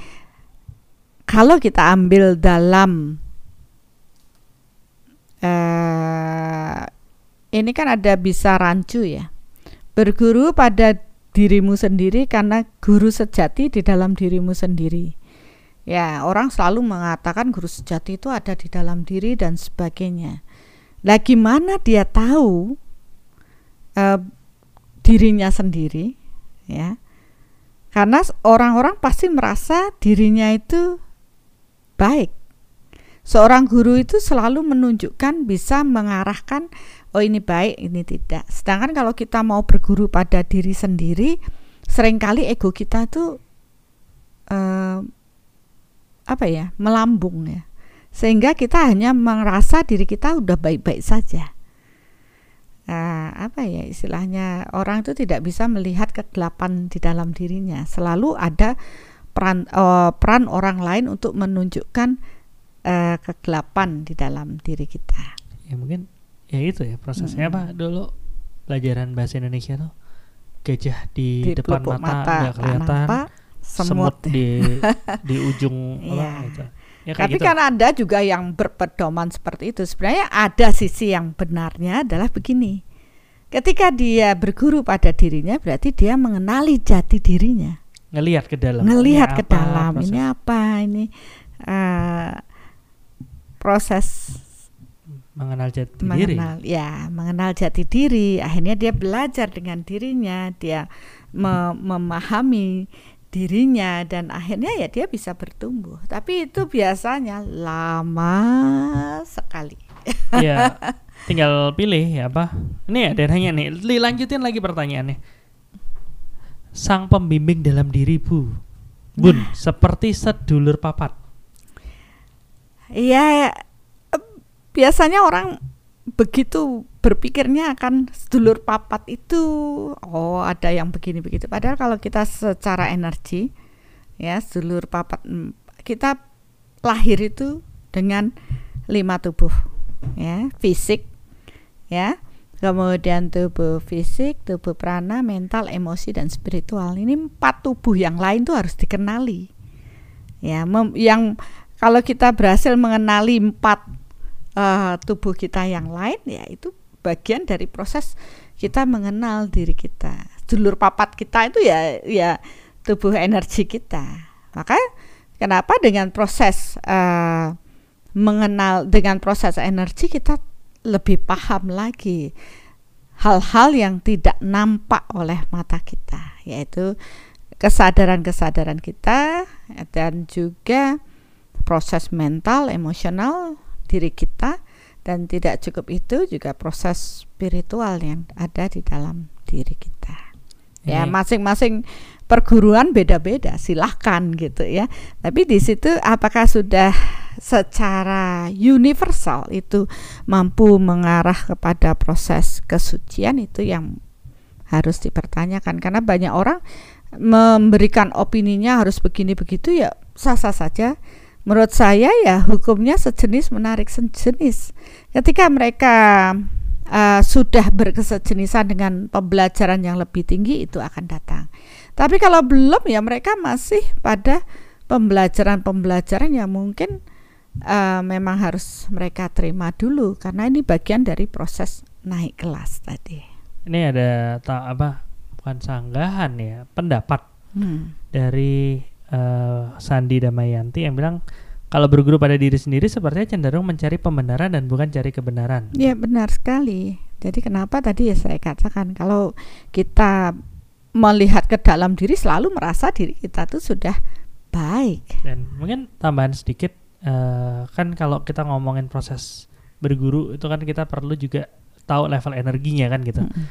kalau kita ambil dalam uh, ini kan ada bisa rancu ya. Berguru pada dirimu sendiri karena guru sejati di dalam dirimu sendiri. Ya, orang selalu mengatakan guru sejati itu ada di dalam diri dan sebagainya. Lah gimana dia tahu uh, dirinya sendiri, ya? Karena orang-orang pasti merasa dirinya itu baik. Seorang guru itu selalu menunjukkan bisa mengarahkan oh ini baik, ini tidak. Sedangkan kalau kita mau berguru pada diri sendiri, sering kali ego kita itu uh, apa ya, melambung ya. Sehingga kita hanya merasa diri kita udah baik-baik saja. Uh, apa ya istilahnya orang itu tidak bisa melihat kegelapan di dalam dirinya. Selalu ada peran uh, peran orang lain untuk menunjukkan uh, kegelapan di dalam diri kita. Ya mungkin ya itu ya prosesnya hmm. apa dulu pelajaran bahasa Indonesia tuh gajah di, di depan mata nggak kelihatan apa, semut, semut di di ujung ya. gitu. Ya, Tapi gitu. kan ada juga yang berpedoman seperti itu. Sebenarnya ada sisi yang benarnya adalah begini. Ketika dia berguru pada dirinya berarti dia mengenali jati dirinya. Ngelihat ke dalam. Ngelihat ke dalam. Proses. Ini apa? Ini uh, proses mengenal jati diri. mengenal ya mengenal jati diri. Akhirnya dia belajar dengan dirinya dia me- memahami dirinya dan akhirnya ya dia bisa bertumbuh. Tapi itu biasanya lama sekali. Ya tinggal pilih ya apa? Ini ada yang nanya nih. Li, lanjutin lagi pertanyaannya. Sang pembimbing dalam diri bu bun seperti sedulur papat. Iya, biasanya orang begitu berpikirnya akan sedulur papat itu oh ada yang begini begitu padahal kalau kita secara energi ya sedulur papat kita lahir itu dengan lima tubuh ya fisik ya. Kemudian tubuh fisik tubuh prana mental emosi dan spiritual. Ini empat tubuh yang lain tuh harus dikenali ya. Mem- yang kalau kita berhasil mengenali empat uh, tubuh kita yang lain ya itu bagian dari proses kita mengenal diri kita. Dulur papat kita itu ya ya tubuh energi kita. Maka kenapa dengan proses uh, mengenal dengan proses energi kita lebih paham lagi hal-hal yang tidak nampak oleh mata kita yaitu kesadaran-kesadaran kita dan juga proses mental, emosional diri kita dan tidak cukup itu juga proses spiritual yang ada di dalam diri kita. Ya, masing-masing perguruan beda-beda, silahkan gitu ya. Tapi di situ apakah sudah secara universal itu mampu mengarah kepada proses kesucian itu yang harus dipertanyakan karena banyak orang memberikan opininya harus begini begitu ya sah-sah saja menurut saya ya hukumnya sejenis menarik sejenis. Ketika mereka uh, sudah berkesejenisan dengan pembelajaran yang lebih tinggi itu akan datang. Tapi kalau belum ya mereka masih pada pembelajaran-pembelajaran yang mungkin uh, memang harus mereka terima dulu. Karena ini bagian dari proses naik kelas tadi. Ini ada tak apa bukan sanggahan ya pendapat hmm. dari eh, Sandi Damayanti yang bilang kalau berguru pada diri sendiri sepertinya cenderung mencari pembenaran dan bukan cari kebenaran. Ya benar sekali. Jadi kenapa tadi ya saya katakan kalau kita melihat ke dalam diri selalu merasa diri kita tuh sudah baik. Dan mungkin tambahan sedikit eh, kan kalau kita ngomongin proses berguru itu kan kita perlu juga tahu level energinya kan gitu. Mm-mm.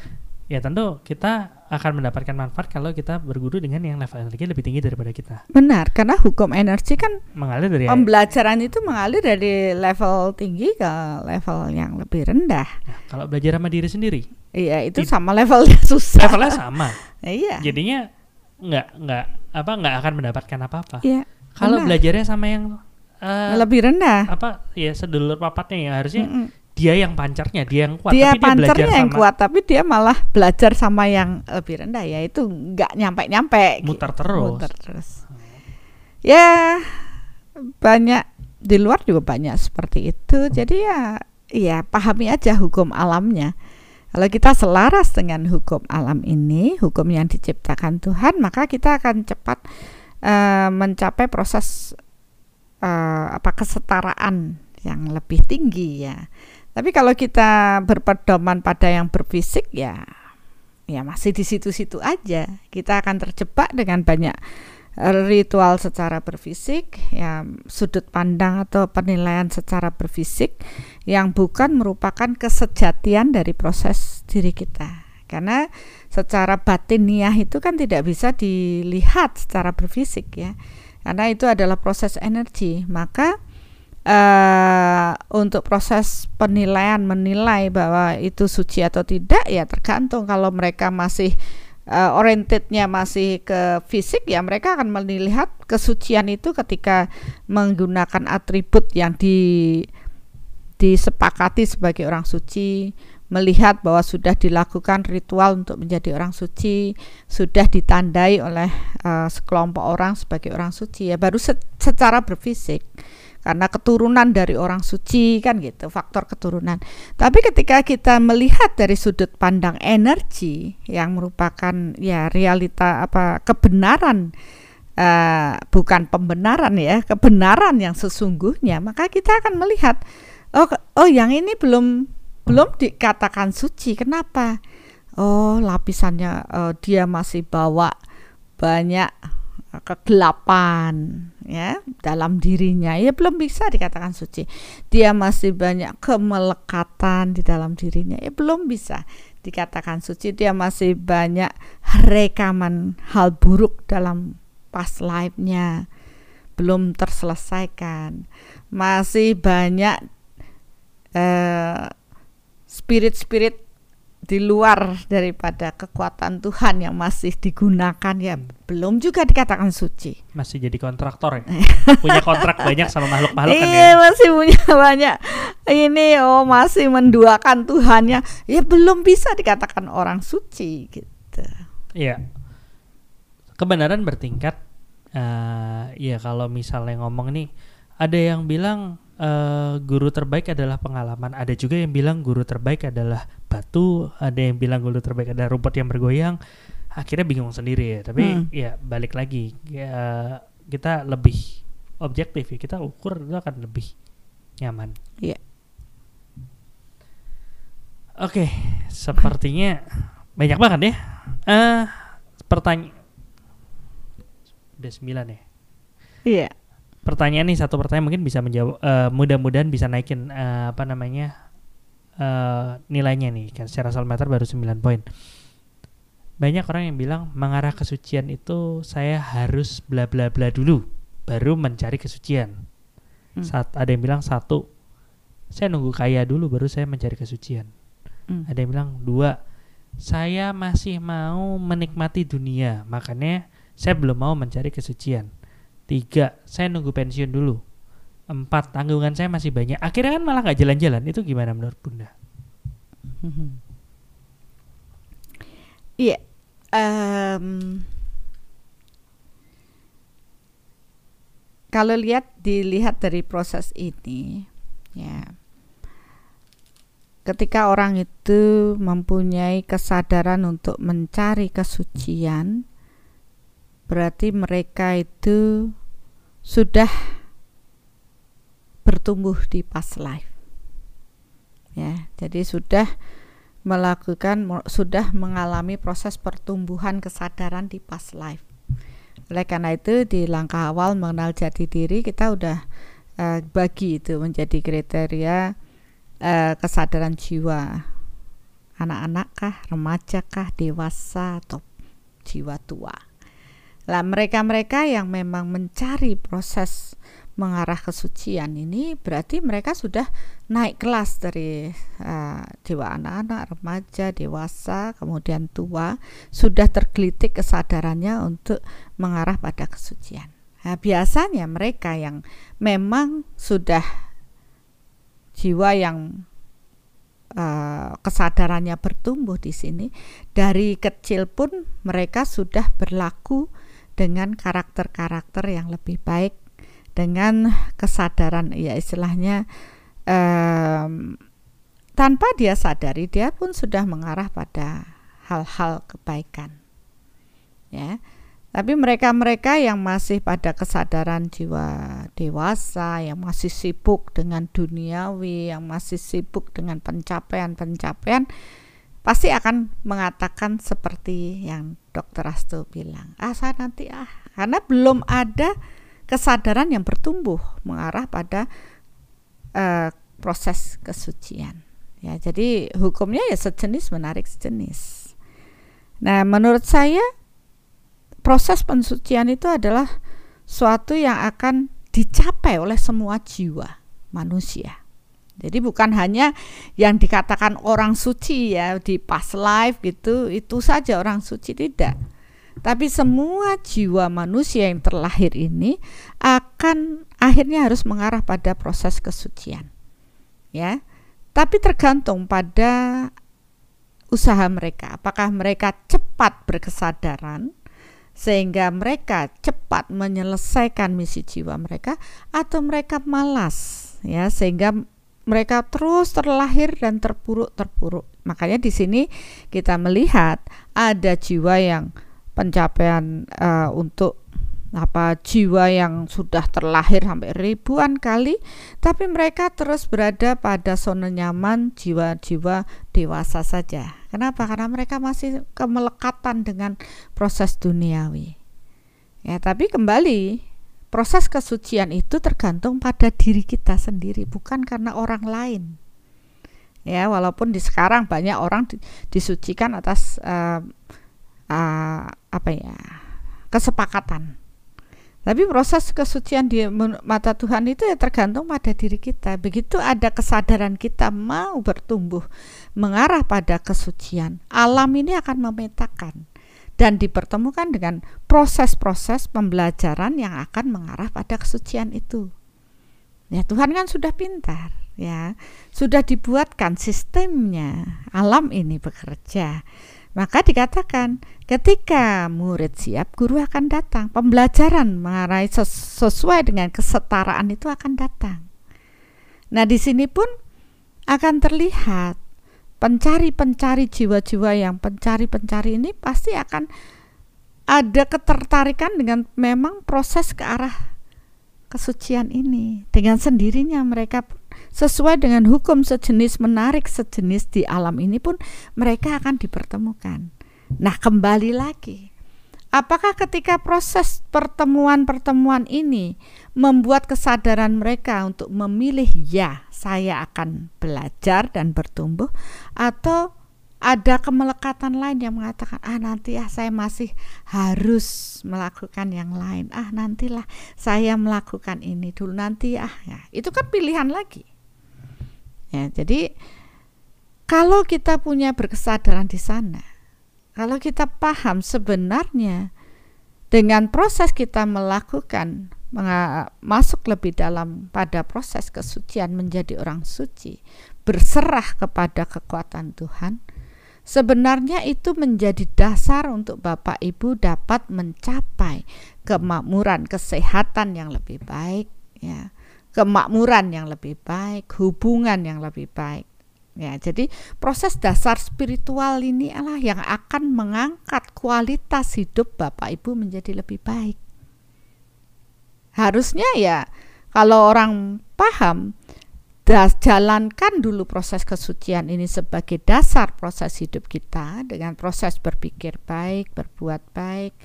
Ya tentu kita akan mendapatkan manfaat kalau kita berguru dengan yang level energi lebih tinggi daripada kita. Benar, karena hukum energi kan Mengalir dari pembelajaran itu mengalir dari level tinggi ke level yang lebih rendah. Nah, kalau belajar sama diri sendiri, Iya, itu It- sama levelnya susah. levelnya sama. Iya. Jadinya nggak nggak apa nggak akan mendapatkan apa-apa. Iya. Kalau benar. belajarnya sama yang eh, lebih rendah. apa ya sedulur papatnya ya harusnya Mm-mm. Dia yang pancarnya, dia yang kuat, dia tapi dia belajar pancernya yang sama kuat tapi dia malah belajar sama yang lebih rendah ya. Itu nggak nyampe nyampe muter terus. muter terus. Ya banyak di luar juga banyak seperti itu. Jadi ya ya pahami aja hukum alamnya. Kalau kita selaras dengan hukum alam ini hukum yang diciptakan Tuhan maka kita akan cepat eh, mencapai proses eh, apa kesetaraan yang lebih tinggi ya tapi kalau kita berpedoman pada yang berfisik ya ya masih di situ-situ aja. Kita akan terjebak dengan banyak eh, ritual secara berfisik, ya sudut pandang atau penilaian secara berfisik yang bukan merupakan kesejatian dari proses diri kita. Karena secara batiniah itu kan tidak bisa dilihat secara berfisik ya. Karena itu adalah proses energi. Maka eh untuk proses penilaian menilai bahwa itu suci atau tidak ya tergantung. Kalau mereka masih eh, orientednya masih ke fisik ya mereka akan melihat kesucian itu ketika menggunakan atribut yang di disepakati sebagai orang suci melihat bahwa sudah dilakukan ritual untuk menjadi orang suci sudah ditandai oleh eh, sekelompok orang sebagai orang suci ya baru se- secara berfisik karena keturunan dari orang suci kan gitu faktor keturunan tapi ketika kita melihat dari sudut pandang energi yang merupakan ya realita apa kebenaran uh, bukan pembenaran ya, kebenaran yang sesungguhnya, maka kita akan melihat oh oh yang ini belum belum dikatakan suci. Kenapa? Oh, lapisannya uh, dia masih bawa banyak kegelapan ya dalam dirinya. Ya belum bisa dikatakan suci. Dia masih banyak kemelekatan di dalam dirinya. Ya belum bisa dikatakan suci. Dia masih banyak rekaman hal buruk dalam past life-nya. Belum terselesaikan. Masih banyak uh, spirit-spirit di luar daripada kekuatan Tuhan yang masih digunakan ya belum juga dikatakan suci. Masih jadi kontraktor ya. punya kontrak banyak sama makhluk-makhluk kan iya, ya. masih punya banyak. Ini oh masih menduakan Tuhannya. Ya belum bisa dikatakan orang suci gitu. Iya. Kebenaran bertingkat uh, ya kalau misalnya ngomong nih ada yang bilang uh, guru terbaik adalah pengalaman. Ada juga yang bilang guru terbaik adalah batu. Ada yang bilang guru terbaik adalah rumput yang bergoyang. Akhirnya bingung sendiri ya. Tapi hmm. ya balik lagi ya, kita lebih objektif ya. Kita ukur itu akan lebih nyaman. Iya. Yeah. Oke, okay, sepertinya banyak banget ya. Uh, pertanyaan udah sembilan ya. Iya. Yeah pertanyaan nih satu pertanyaan mungkin bisa menjawab uh, mudah-mudahan bisa naikin uh, apa namanya uh, nilainya nih kan secara meter baru 9 poin. Banyak orang yang bilang mengarah kesucian itu saya harus bla bla bla dulu baru mencari kesucian. Hmm. Saat ada yang bilang satu saya nunggu kaya dulu baru saya mencari kesucian. Hmm. Ada yang bilang dua saya masih mau menikmati dunia makanya saya belum mau mencari kesucian Tiga, saya nunggu pensiun dulu. Empat, tanggungan saya masih banyak. Akhirnya kan malah nggak jalan-jalan. Itu gimana menurut Bunda? Iya. um, kalau lihat dilihat dari proses ini, ya, ketika orang itu mempunyai kesadaran untuk mencari kesucian, berarti mereka itu sudah bertumbuh di past life. Ya, jadi sudah melakukan sudah mengalami proses pertumbuhan kesadaran di past life. Oleh karena itu di langkah awal mengenal jati diri kita udah uh, bagi itu menjadi kriteria uh, kesadaran jiwa. Anak-anak kah, remaja kah, dewasa atau jiwa tua. Lah mereka-mereka yang memang mencari proses mengarah kesucian ini berarti mereka sudah naik kelas dari uh, dewa anak-anak, remaja, dewasa, kemudian tua, sudah tergelitik kesadarannya untuk mengarah pada kesucian. Nah, biasanya mereka yang memang sudah jiwa yang uh, kesadarannya bertumbuh di sini dari kecil pun mereka sudah berlaku dengan karakter-karakter yang lebih baik dengan kesadaran ya istilahnya um, tanpa dia sadari dia pun sudah mengarah pada hal-hal kebaikan ya. Tapi mereka-mereka yang masih pada kesadaran jiwa dewasa, yang masih sibuk dengan duniawi, yang masih sibuk dengan pencapaian-pencapaian, pasti akan mengatakan seperti yang dokter Astu bilang ah saya nanti ah. Karena belum ada kesadaran yang bertumbuh mengarah pada uh, proses kesucian. Ya jadi hukumnya ya sejenis menarik sejenis. Nah menurut saya proses pensucian itu adalah suatu yang akan dicapai oleh semua jiwa manusia. Jadi bukan hanya yang dikatakan orang suci ya di past life gitu, itu saja orang suci tidak. Tapi semua jiwa manusia yang terlahir ini akan akhirnya harus mengarah pada proses kesucian. Ya. Tapi tergantung pada usaha mereka. Apakah mereka cepat berkesadaran sehingga mereka cepat menyelesaikan misi jiwa mereka atau mereka malas ya sehingga mereka terus terlahir dan terpuruk-terpuruk. Makanya di sini kita melihat ada jiwa yang pencapaian uh, untuk apa jiwa yang sudah terlahir sampai ribuan kali tapi mereka terus berada pada zona nyaman jiwa-jiwa dewasa saja. Kenapa? Karena mereka masih kemelekatan dengan proses duniawi. Ya, tapi kembali proses kesucian itu tergantung pada diri kita sendiri, bukan karena orang lain. Ya, walaupun di sekarang banyak orang disucikan atas uh, uh, apa ya kesepakatan tapi proses kesucian di mata Tuhan itu ya tergantung pada diri kita. Begitu ada kesadaran kita mau bertumbuh mengarah pada kesucian, alam ini akan memetakan dan dipertemukan dengan proses-proses pembelajaran yang akan mengarah pada kesucian itu. Ya Tuhan kan sudah pintar, ya. Sudah dibuatkan sistemnya. Alam ini bekerja. Maka dikatakan ketika murid siap guru akan datang. Pembelajaran mengenai sesuai dengan kesetaraan itu akan datang. Nah, di sini pun akan terlihat pencari-pencari jiwa-jiwa yang pencari-pencari ini pasti akan ada ketertarikan dengan memang proses ke arah kesucian ini. Dengan sendirinya mereka sesuai dengan hukum sejenis menarik sejenis di alam ini pun mereka akan dipertemukan. Nah, kembali lagi. Apakah ketika proses pertemuan-pertemuan ini membuat kesadaran mereka untuk memilih ya, saya akan belajar dan bertumbuh atau ada kemelekatan lain yang mengatakan ah nanti ya saya masih harus melakukan yang lain. Ah nantilah saya melakukan ini dulu nanti ah. Ya itu kan pilihan lagi. Ya, jadi kalau kita punya berkesadaran di sana, kalau kita paham sebenarnya dengan proses kita melakukan masuk lebih dalam pada proses kesucian menjadi orang suci, berserah kepada kekuatan Tuhan, sebenarnya itu menjadi dasar untuk Bapak Ibu dapat mencapai kemakmuran, kesehatan yang lebih baik, ya kemakmuran yang lebih baik, hubungan yang lebih baik. Ya, jadi proses dasar spiritual ini adalah yang akan mengangkat kualitas hidup Bapak Ibu menjadi lebih baik. Harusnya ya kalau orang paham das, jalankan dulu proses kesucian ini sebagai dasar proses hidup kita dengan proses berpikir baik, berbuat baik.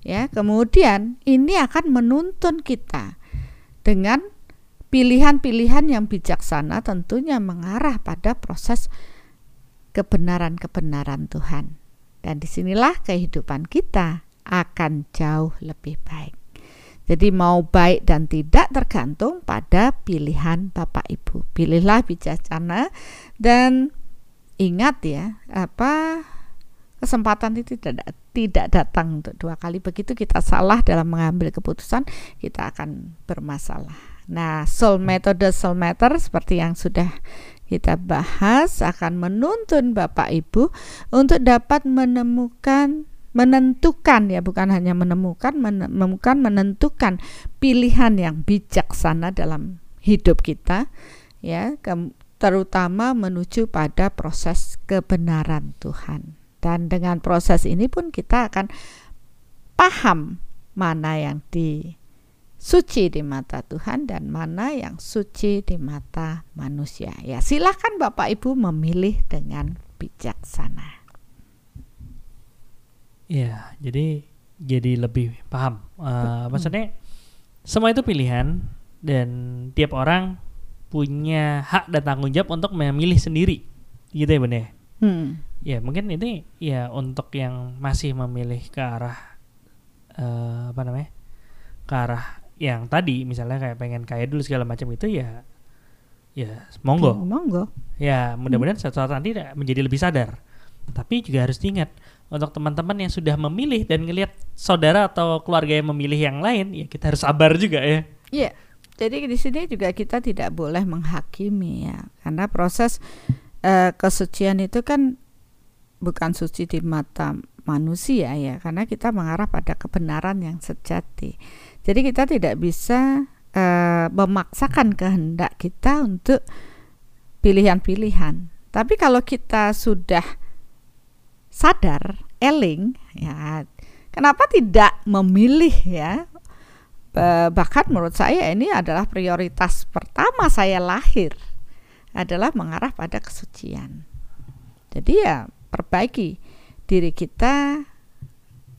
Ya, kemudian ini akan menuntun kita dengan pilihan-pilihan yang bijaksana tentunya mengarah pada proses kebenaran-kebenaran Tuhan. Dan di sinilah kehidupan kita akan jauh lebih baik. Jadi mau baik dan tidak tergantung pada pilihan Bapak Ibu. Pilihlah bijaksana dan ingat ya, apa kesempatan itu tidak tidak datang untuk dua kali. Begitu kita salah dalam mengambil keputusan, kita akan bermasalah. Nah, soul metode soul meter seperti yang sudah kita bahas akan menuntun Bapak Ibu untuk dapat menemukan menentukan ya bukan hanya menemukan menemukan menentukan pilihan yang bijaksana dalam hidup kita ya ke, terutama menuju pada proses kebenaran Tuhan dan dengan proses ini pun kita akan paham mana yang di suci di mata Tuhan dan mana yang suci di mata manusia. Ya, silahkan Bapak Ibu memilih dengan bijaksana. Ya, jadi jadi lebih paham. Uh, maksudnya semua itu pilihan dan tiap orang punya hak dan tanggung jawab untuk memilih sendiri, gitu ya benar. Hmm. Ya mungkin ini ya untuk yang masih memilih ke arah uh, apa namanya ke arah yang tadi misalnya kayak pengen kaya dulu segala macam itu ya ya monggo. Oh, monggo. Ya, mudah-mudahan hmm. suatu saat nanti menjadi lebih sadar. Tapi juga harus diingat untuk teman-teman yang sudah memilih dan ngelihat saudara atau keluarga yang memilih yang lain, ya kita harus sabar juga ya. Iya. Jadi di sini juga kita tidak boleh menghakimi ya, karena proses uh, kesucian itu kan bukan suci di mata manusia ya, karena kita mengarah pada kebenaran yang sejati. Jadi kita tidak bisa uh, memaksakan kehendak kita untuk pilihan-pilihan. Tapi kalau kita sudah sadar, eling, ya, kenapa tidak memilih ya bahkan menurut saya ini adalah prioritas pertama saya lahir adalah mengarah pada kesucian. Jadi ya perbaiki diri kita.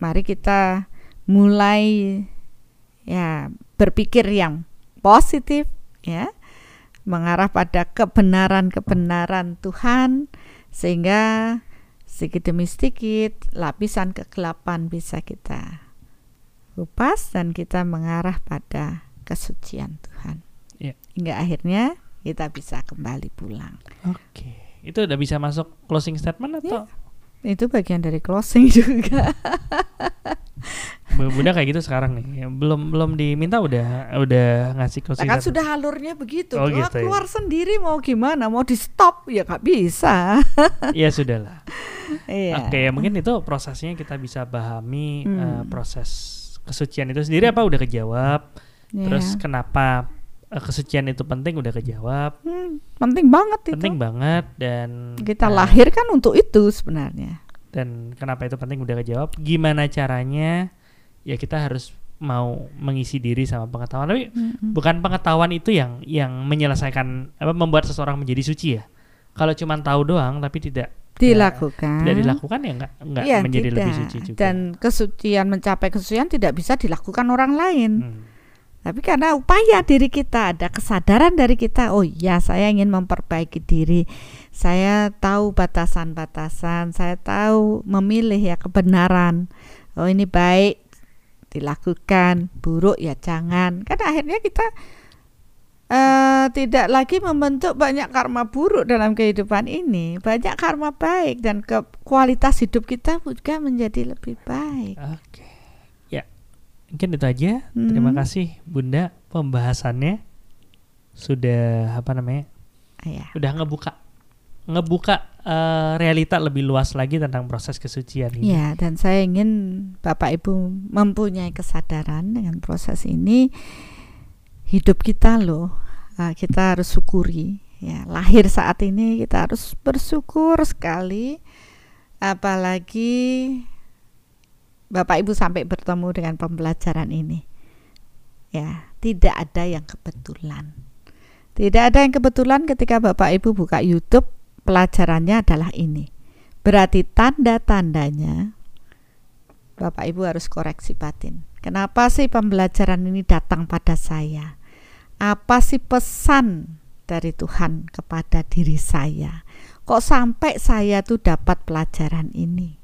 Mari kita mulai ya berpikir yang positif ya mengarah pada kebenaran-kebenaran Tuhan sehingga sedikit demi sedikit lapisan kegelapan bisa kita kupas dan kita mengarah pada kesucian Tuhan. Iya. Hingga akhirnya kita bisa kembali pulang. Oke. Itu udah bisa masuk closing statement atau Itu bagian dari closing juga. Bu- Bunda kayak gitu sekarang nih. Belum belum diminta udah udah ngasih Nah, closing kan sudah alurnya begitu. Oh, gitu ya. keluar sendiri mau gimana? Mau di stop ya nggak bisa. Ya sudahlah. Iya. Oke, ya mungkin itu prosesnya kita bisa pahami Hmm. eh, proses kesucian itu sendiri apa udah kejawab. Iya. Terus kenapa eh, kesucian itu penting udah kejawab. Hmm, penting banget itu. Penting banget dan Kita eh, lahir kan untuk itu sebenarnya. dan kenapa itu penting udah kejawab. Gimana caranya? Ya kita harus mau mengisi diri sama pengetahuan. Tapi Mm-mm. bukan pengetahuan itu yang yang menyelesaikan apa membuat seseorang menjadi suci ya. Kalau cuma tahu doang tapi tidak Dilakukan. tidak dilakukan ya nggak nggak Iya, menjadi tidak. lebih suci juga. Dan kesucian mencapai kesucian tidak bisa dilakukan orang lain. Hmm. Tapi karena upaya diri kita, ada kesadaran dari kita, oh ya saya ingin memperbaiki diri. Saya tahu batasan-batasan, saya tahu memilih ya kebenaran. Oh ini baik dilakukan, buruk ya jangan. Kan akhirnya kita eh, tidak lagi membentuk banyak karma buruk dalam kehidupan ini, banyak karma baik dan ke kualitas hidup kita juga menjadi lebih baik. Oke. Ya. Mungkin itu aja. Terima Hmm. kasih Bunda pembahasannya sudah apa namanya? Ya. Udah ngebuka ngebuka eh, realita lebih luas lagi tentang proses kesucian ini. Ya, dan saya ingin Bapak Ibu mempunyai kesadaran dengan proses ini hidup kita loh. eh, kita harus syukuri ya. Lahir saat ini kita harus bersyukur sekali apalagi Bapak Ibu sampai bertemu dengan pembelajaran ini. Ya, tidak ada yang kebetulan. Tidak ada yang kebetulan ketika Bapak Ibu buka YouTube pelajarannya adalah ini. Berarti tanda-tandanya Bapak Ibu harus koreksi batin. Kenapa sih pembelajaran ini datang pada saya? Apa sih pesan dari Tuhan kepada diri saya? Kok sampai saya tuh dapat pelajaran ini?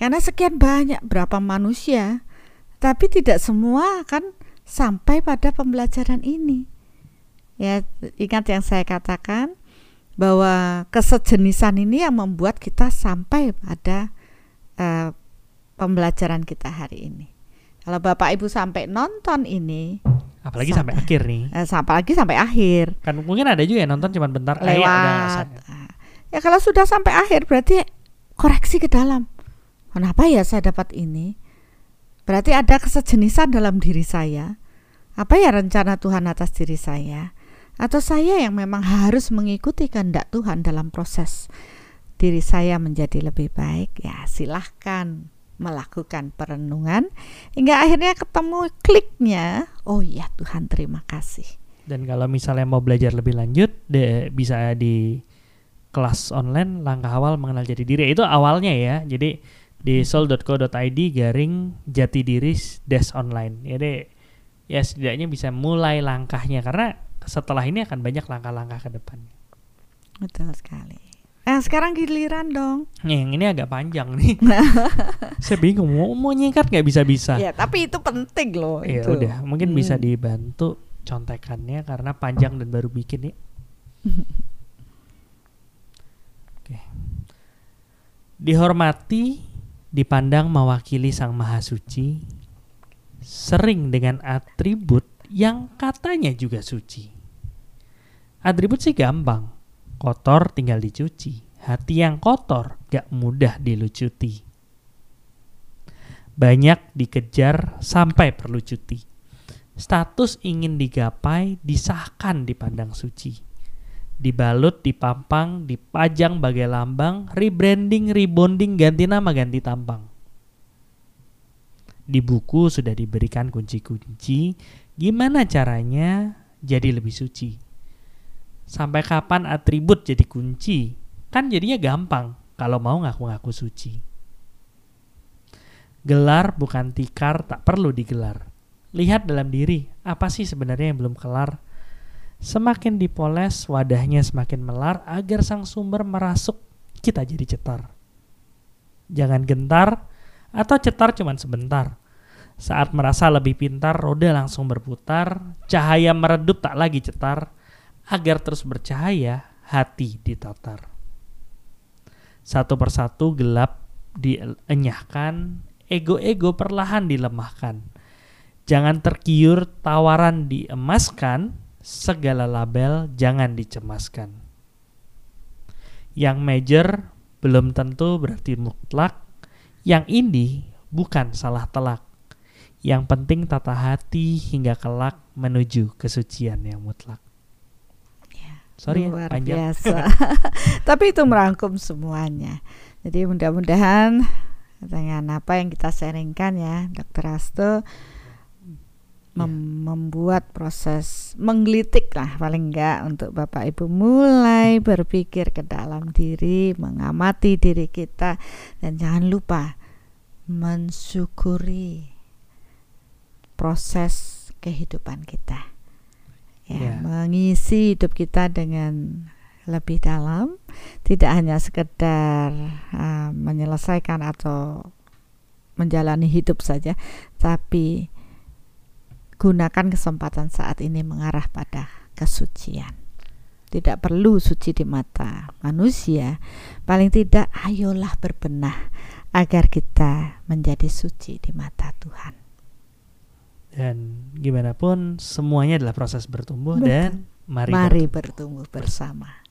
Karena sekian banyak berapa manusia, tapi tidak semua akan sampai pada pembelajaran ini. Ya, ingat yang saya katakan bahwa kesejenisan ini yang membuat kita sampai pada eh, pembelajaran kita hari ini. Kalau Bapak Ibu sampai nonton ini, Apalagi Sampai. sampai akhir nih. eh, sampai lagi sampai akhir Kan mungkin ada juga yang nonton cuma bentar eh, lewat. selesai. Ah, Ya kalau sudah sampai akhir berarti koreksi ke dalam. Kenapa ya saya dapat ini? Berarti ada kesejenisan dalam diri saya. Apa ya rencana Tuhan atas diri saya? Atau saya yang memang harus mengikuti kehendak Tuhan dalam proses diri saya menjadi lebih baik? Ya silahkan melakukan perenungan hingga akhirnya ketemu kliknya. Oh iya Tuhan terima kasih. Dan kalau misalnya mau belajar lebih lanjut, de, bisa di kelas online langkah awal mengenal jati diri. Itu awalnya ya. Jadi di soul.co.id garing jati diri dash online. Jadi ya setidaknya bisa mulai langkahnya karena setelah ini akan banyak langkah-langkah ke depannya. Betul sekali. Nah sekarang giliran dong. Nih, yang ini agak panjang nih. Saya bingung mau, mau nyingkat nggak bisa-bisa. Ya, tapi itu penting loh Ya itu. udah, mungkin bisa Hmm. dibantu contekannya karena panjang dan baru bikin nih. Oke. Dihormati, dipandang mewakili Sang Maha Suci, sering dengan atribut yang katanya juga suci. Atribut sih gampang, kotor tinggal dicuci, hati yang kotor gak mudah dilucuti. Banyak dikejar sampai perlu cuti. Status ingin digapai, disahkan dipandang suci. Dibalut, dipampang, dipajang bagai lambang, rebranding, rebonding, ganti nama, ganti tampang. Di buku sudah diberikan kunci-kunci gimana caranya jadi lebih suci. Sampai kapan atribut jadi kunci? Kan jadinya gampang kalau mau ngaku-ngaku suci. Gelar bukan tikar tak perlu digelar. Lihat dalam diri, apa sih sebenarnya yang belum kelar? Semakin dipoles, wadahnya semakin melar agar sang sumber merasuk, kita jadi cetar. Jangan gentar, atau cetar cuma sebentar. Saat merasa lebih pintar, roda langsung berputar, cahaya meredup tak lagi cetar, agar terus bercahaya, hati ditatar. Satu persatu gelap dienyahkan, ego-ego perlahan dilemahkan. Jangan tergiur tawaran diemaskan, segala label jangan dicemaskan. Yang major belum tentu berarti mutlak, yang indie bukan salah telak. Yang penting tata hati hingga kelak menuju kesucian yang mutlak. Sorry ya, Luar panjang. biasa. Tapi itu merangkum semuanya. Jadi mudah-mudahan dengan apa yang kita sharingkan ya, Dokter Asto mem- membuat proses menggelitik lah paling enggak untuk Bapak Ibu mulai berpikir ke dalam diri, mengamati diri kita dan jangan lupa mensyukuri proses kehidupan kita. Ya, Ya. mengisi hidup kita dengan lebih dalam, tidak hanya sekedar uh, menyelesaikan atau menjalani hidup saja, tapi gunakan kesempatan saat ini mengarah pada kesucian. Tidak perlu suci di mata manusia, paling tidak ayolah berbenah agar kita menjadi suci di mata Tuhan. Dan gimana pun semuanya adalah proses bertumbuh Betul. dan mari, Mari bertumbuh. bertumbuh bersama.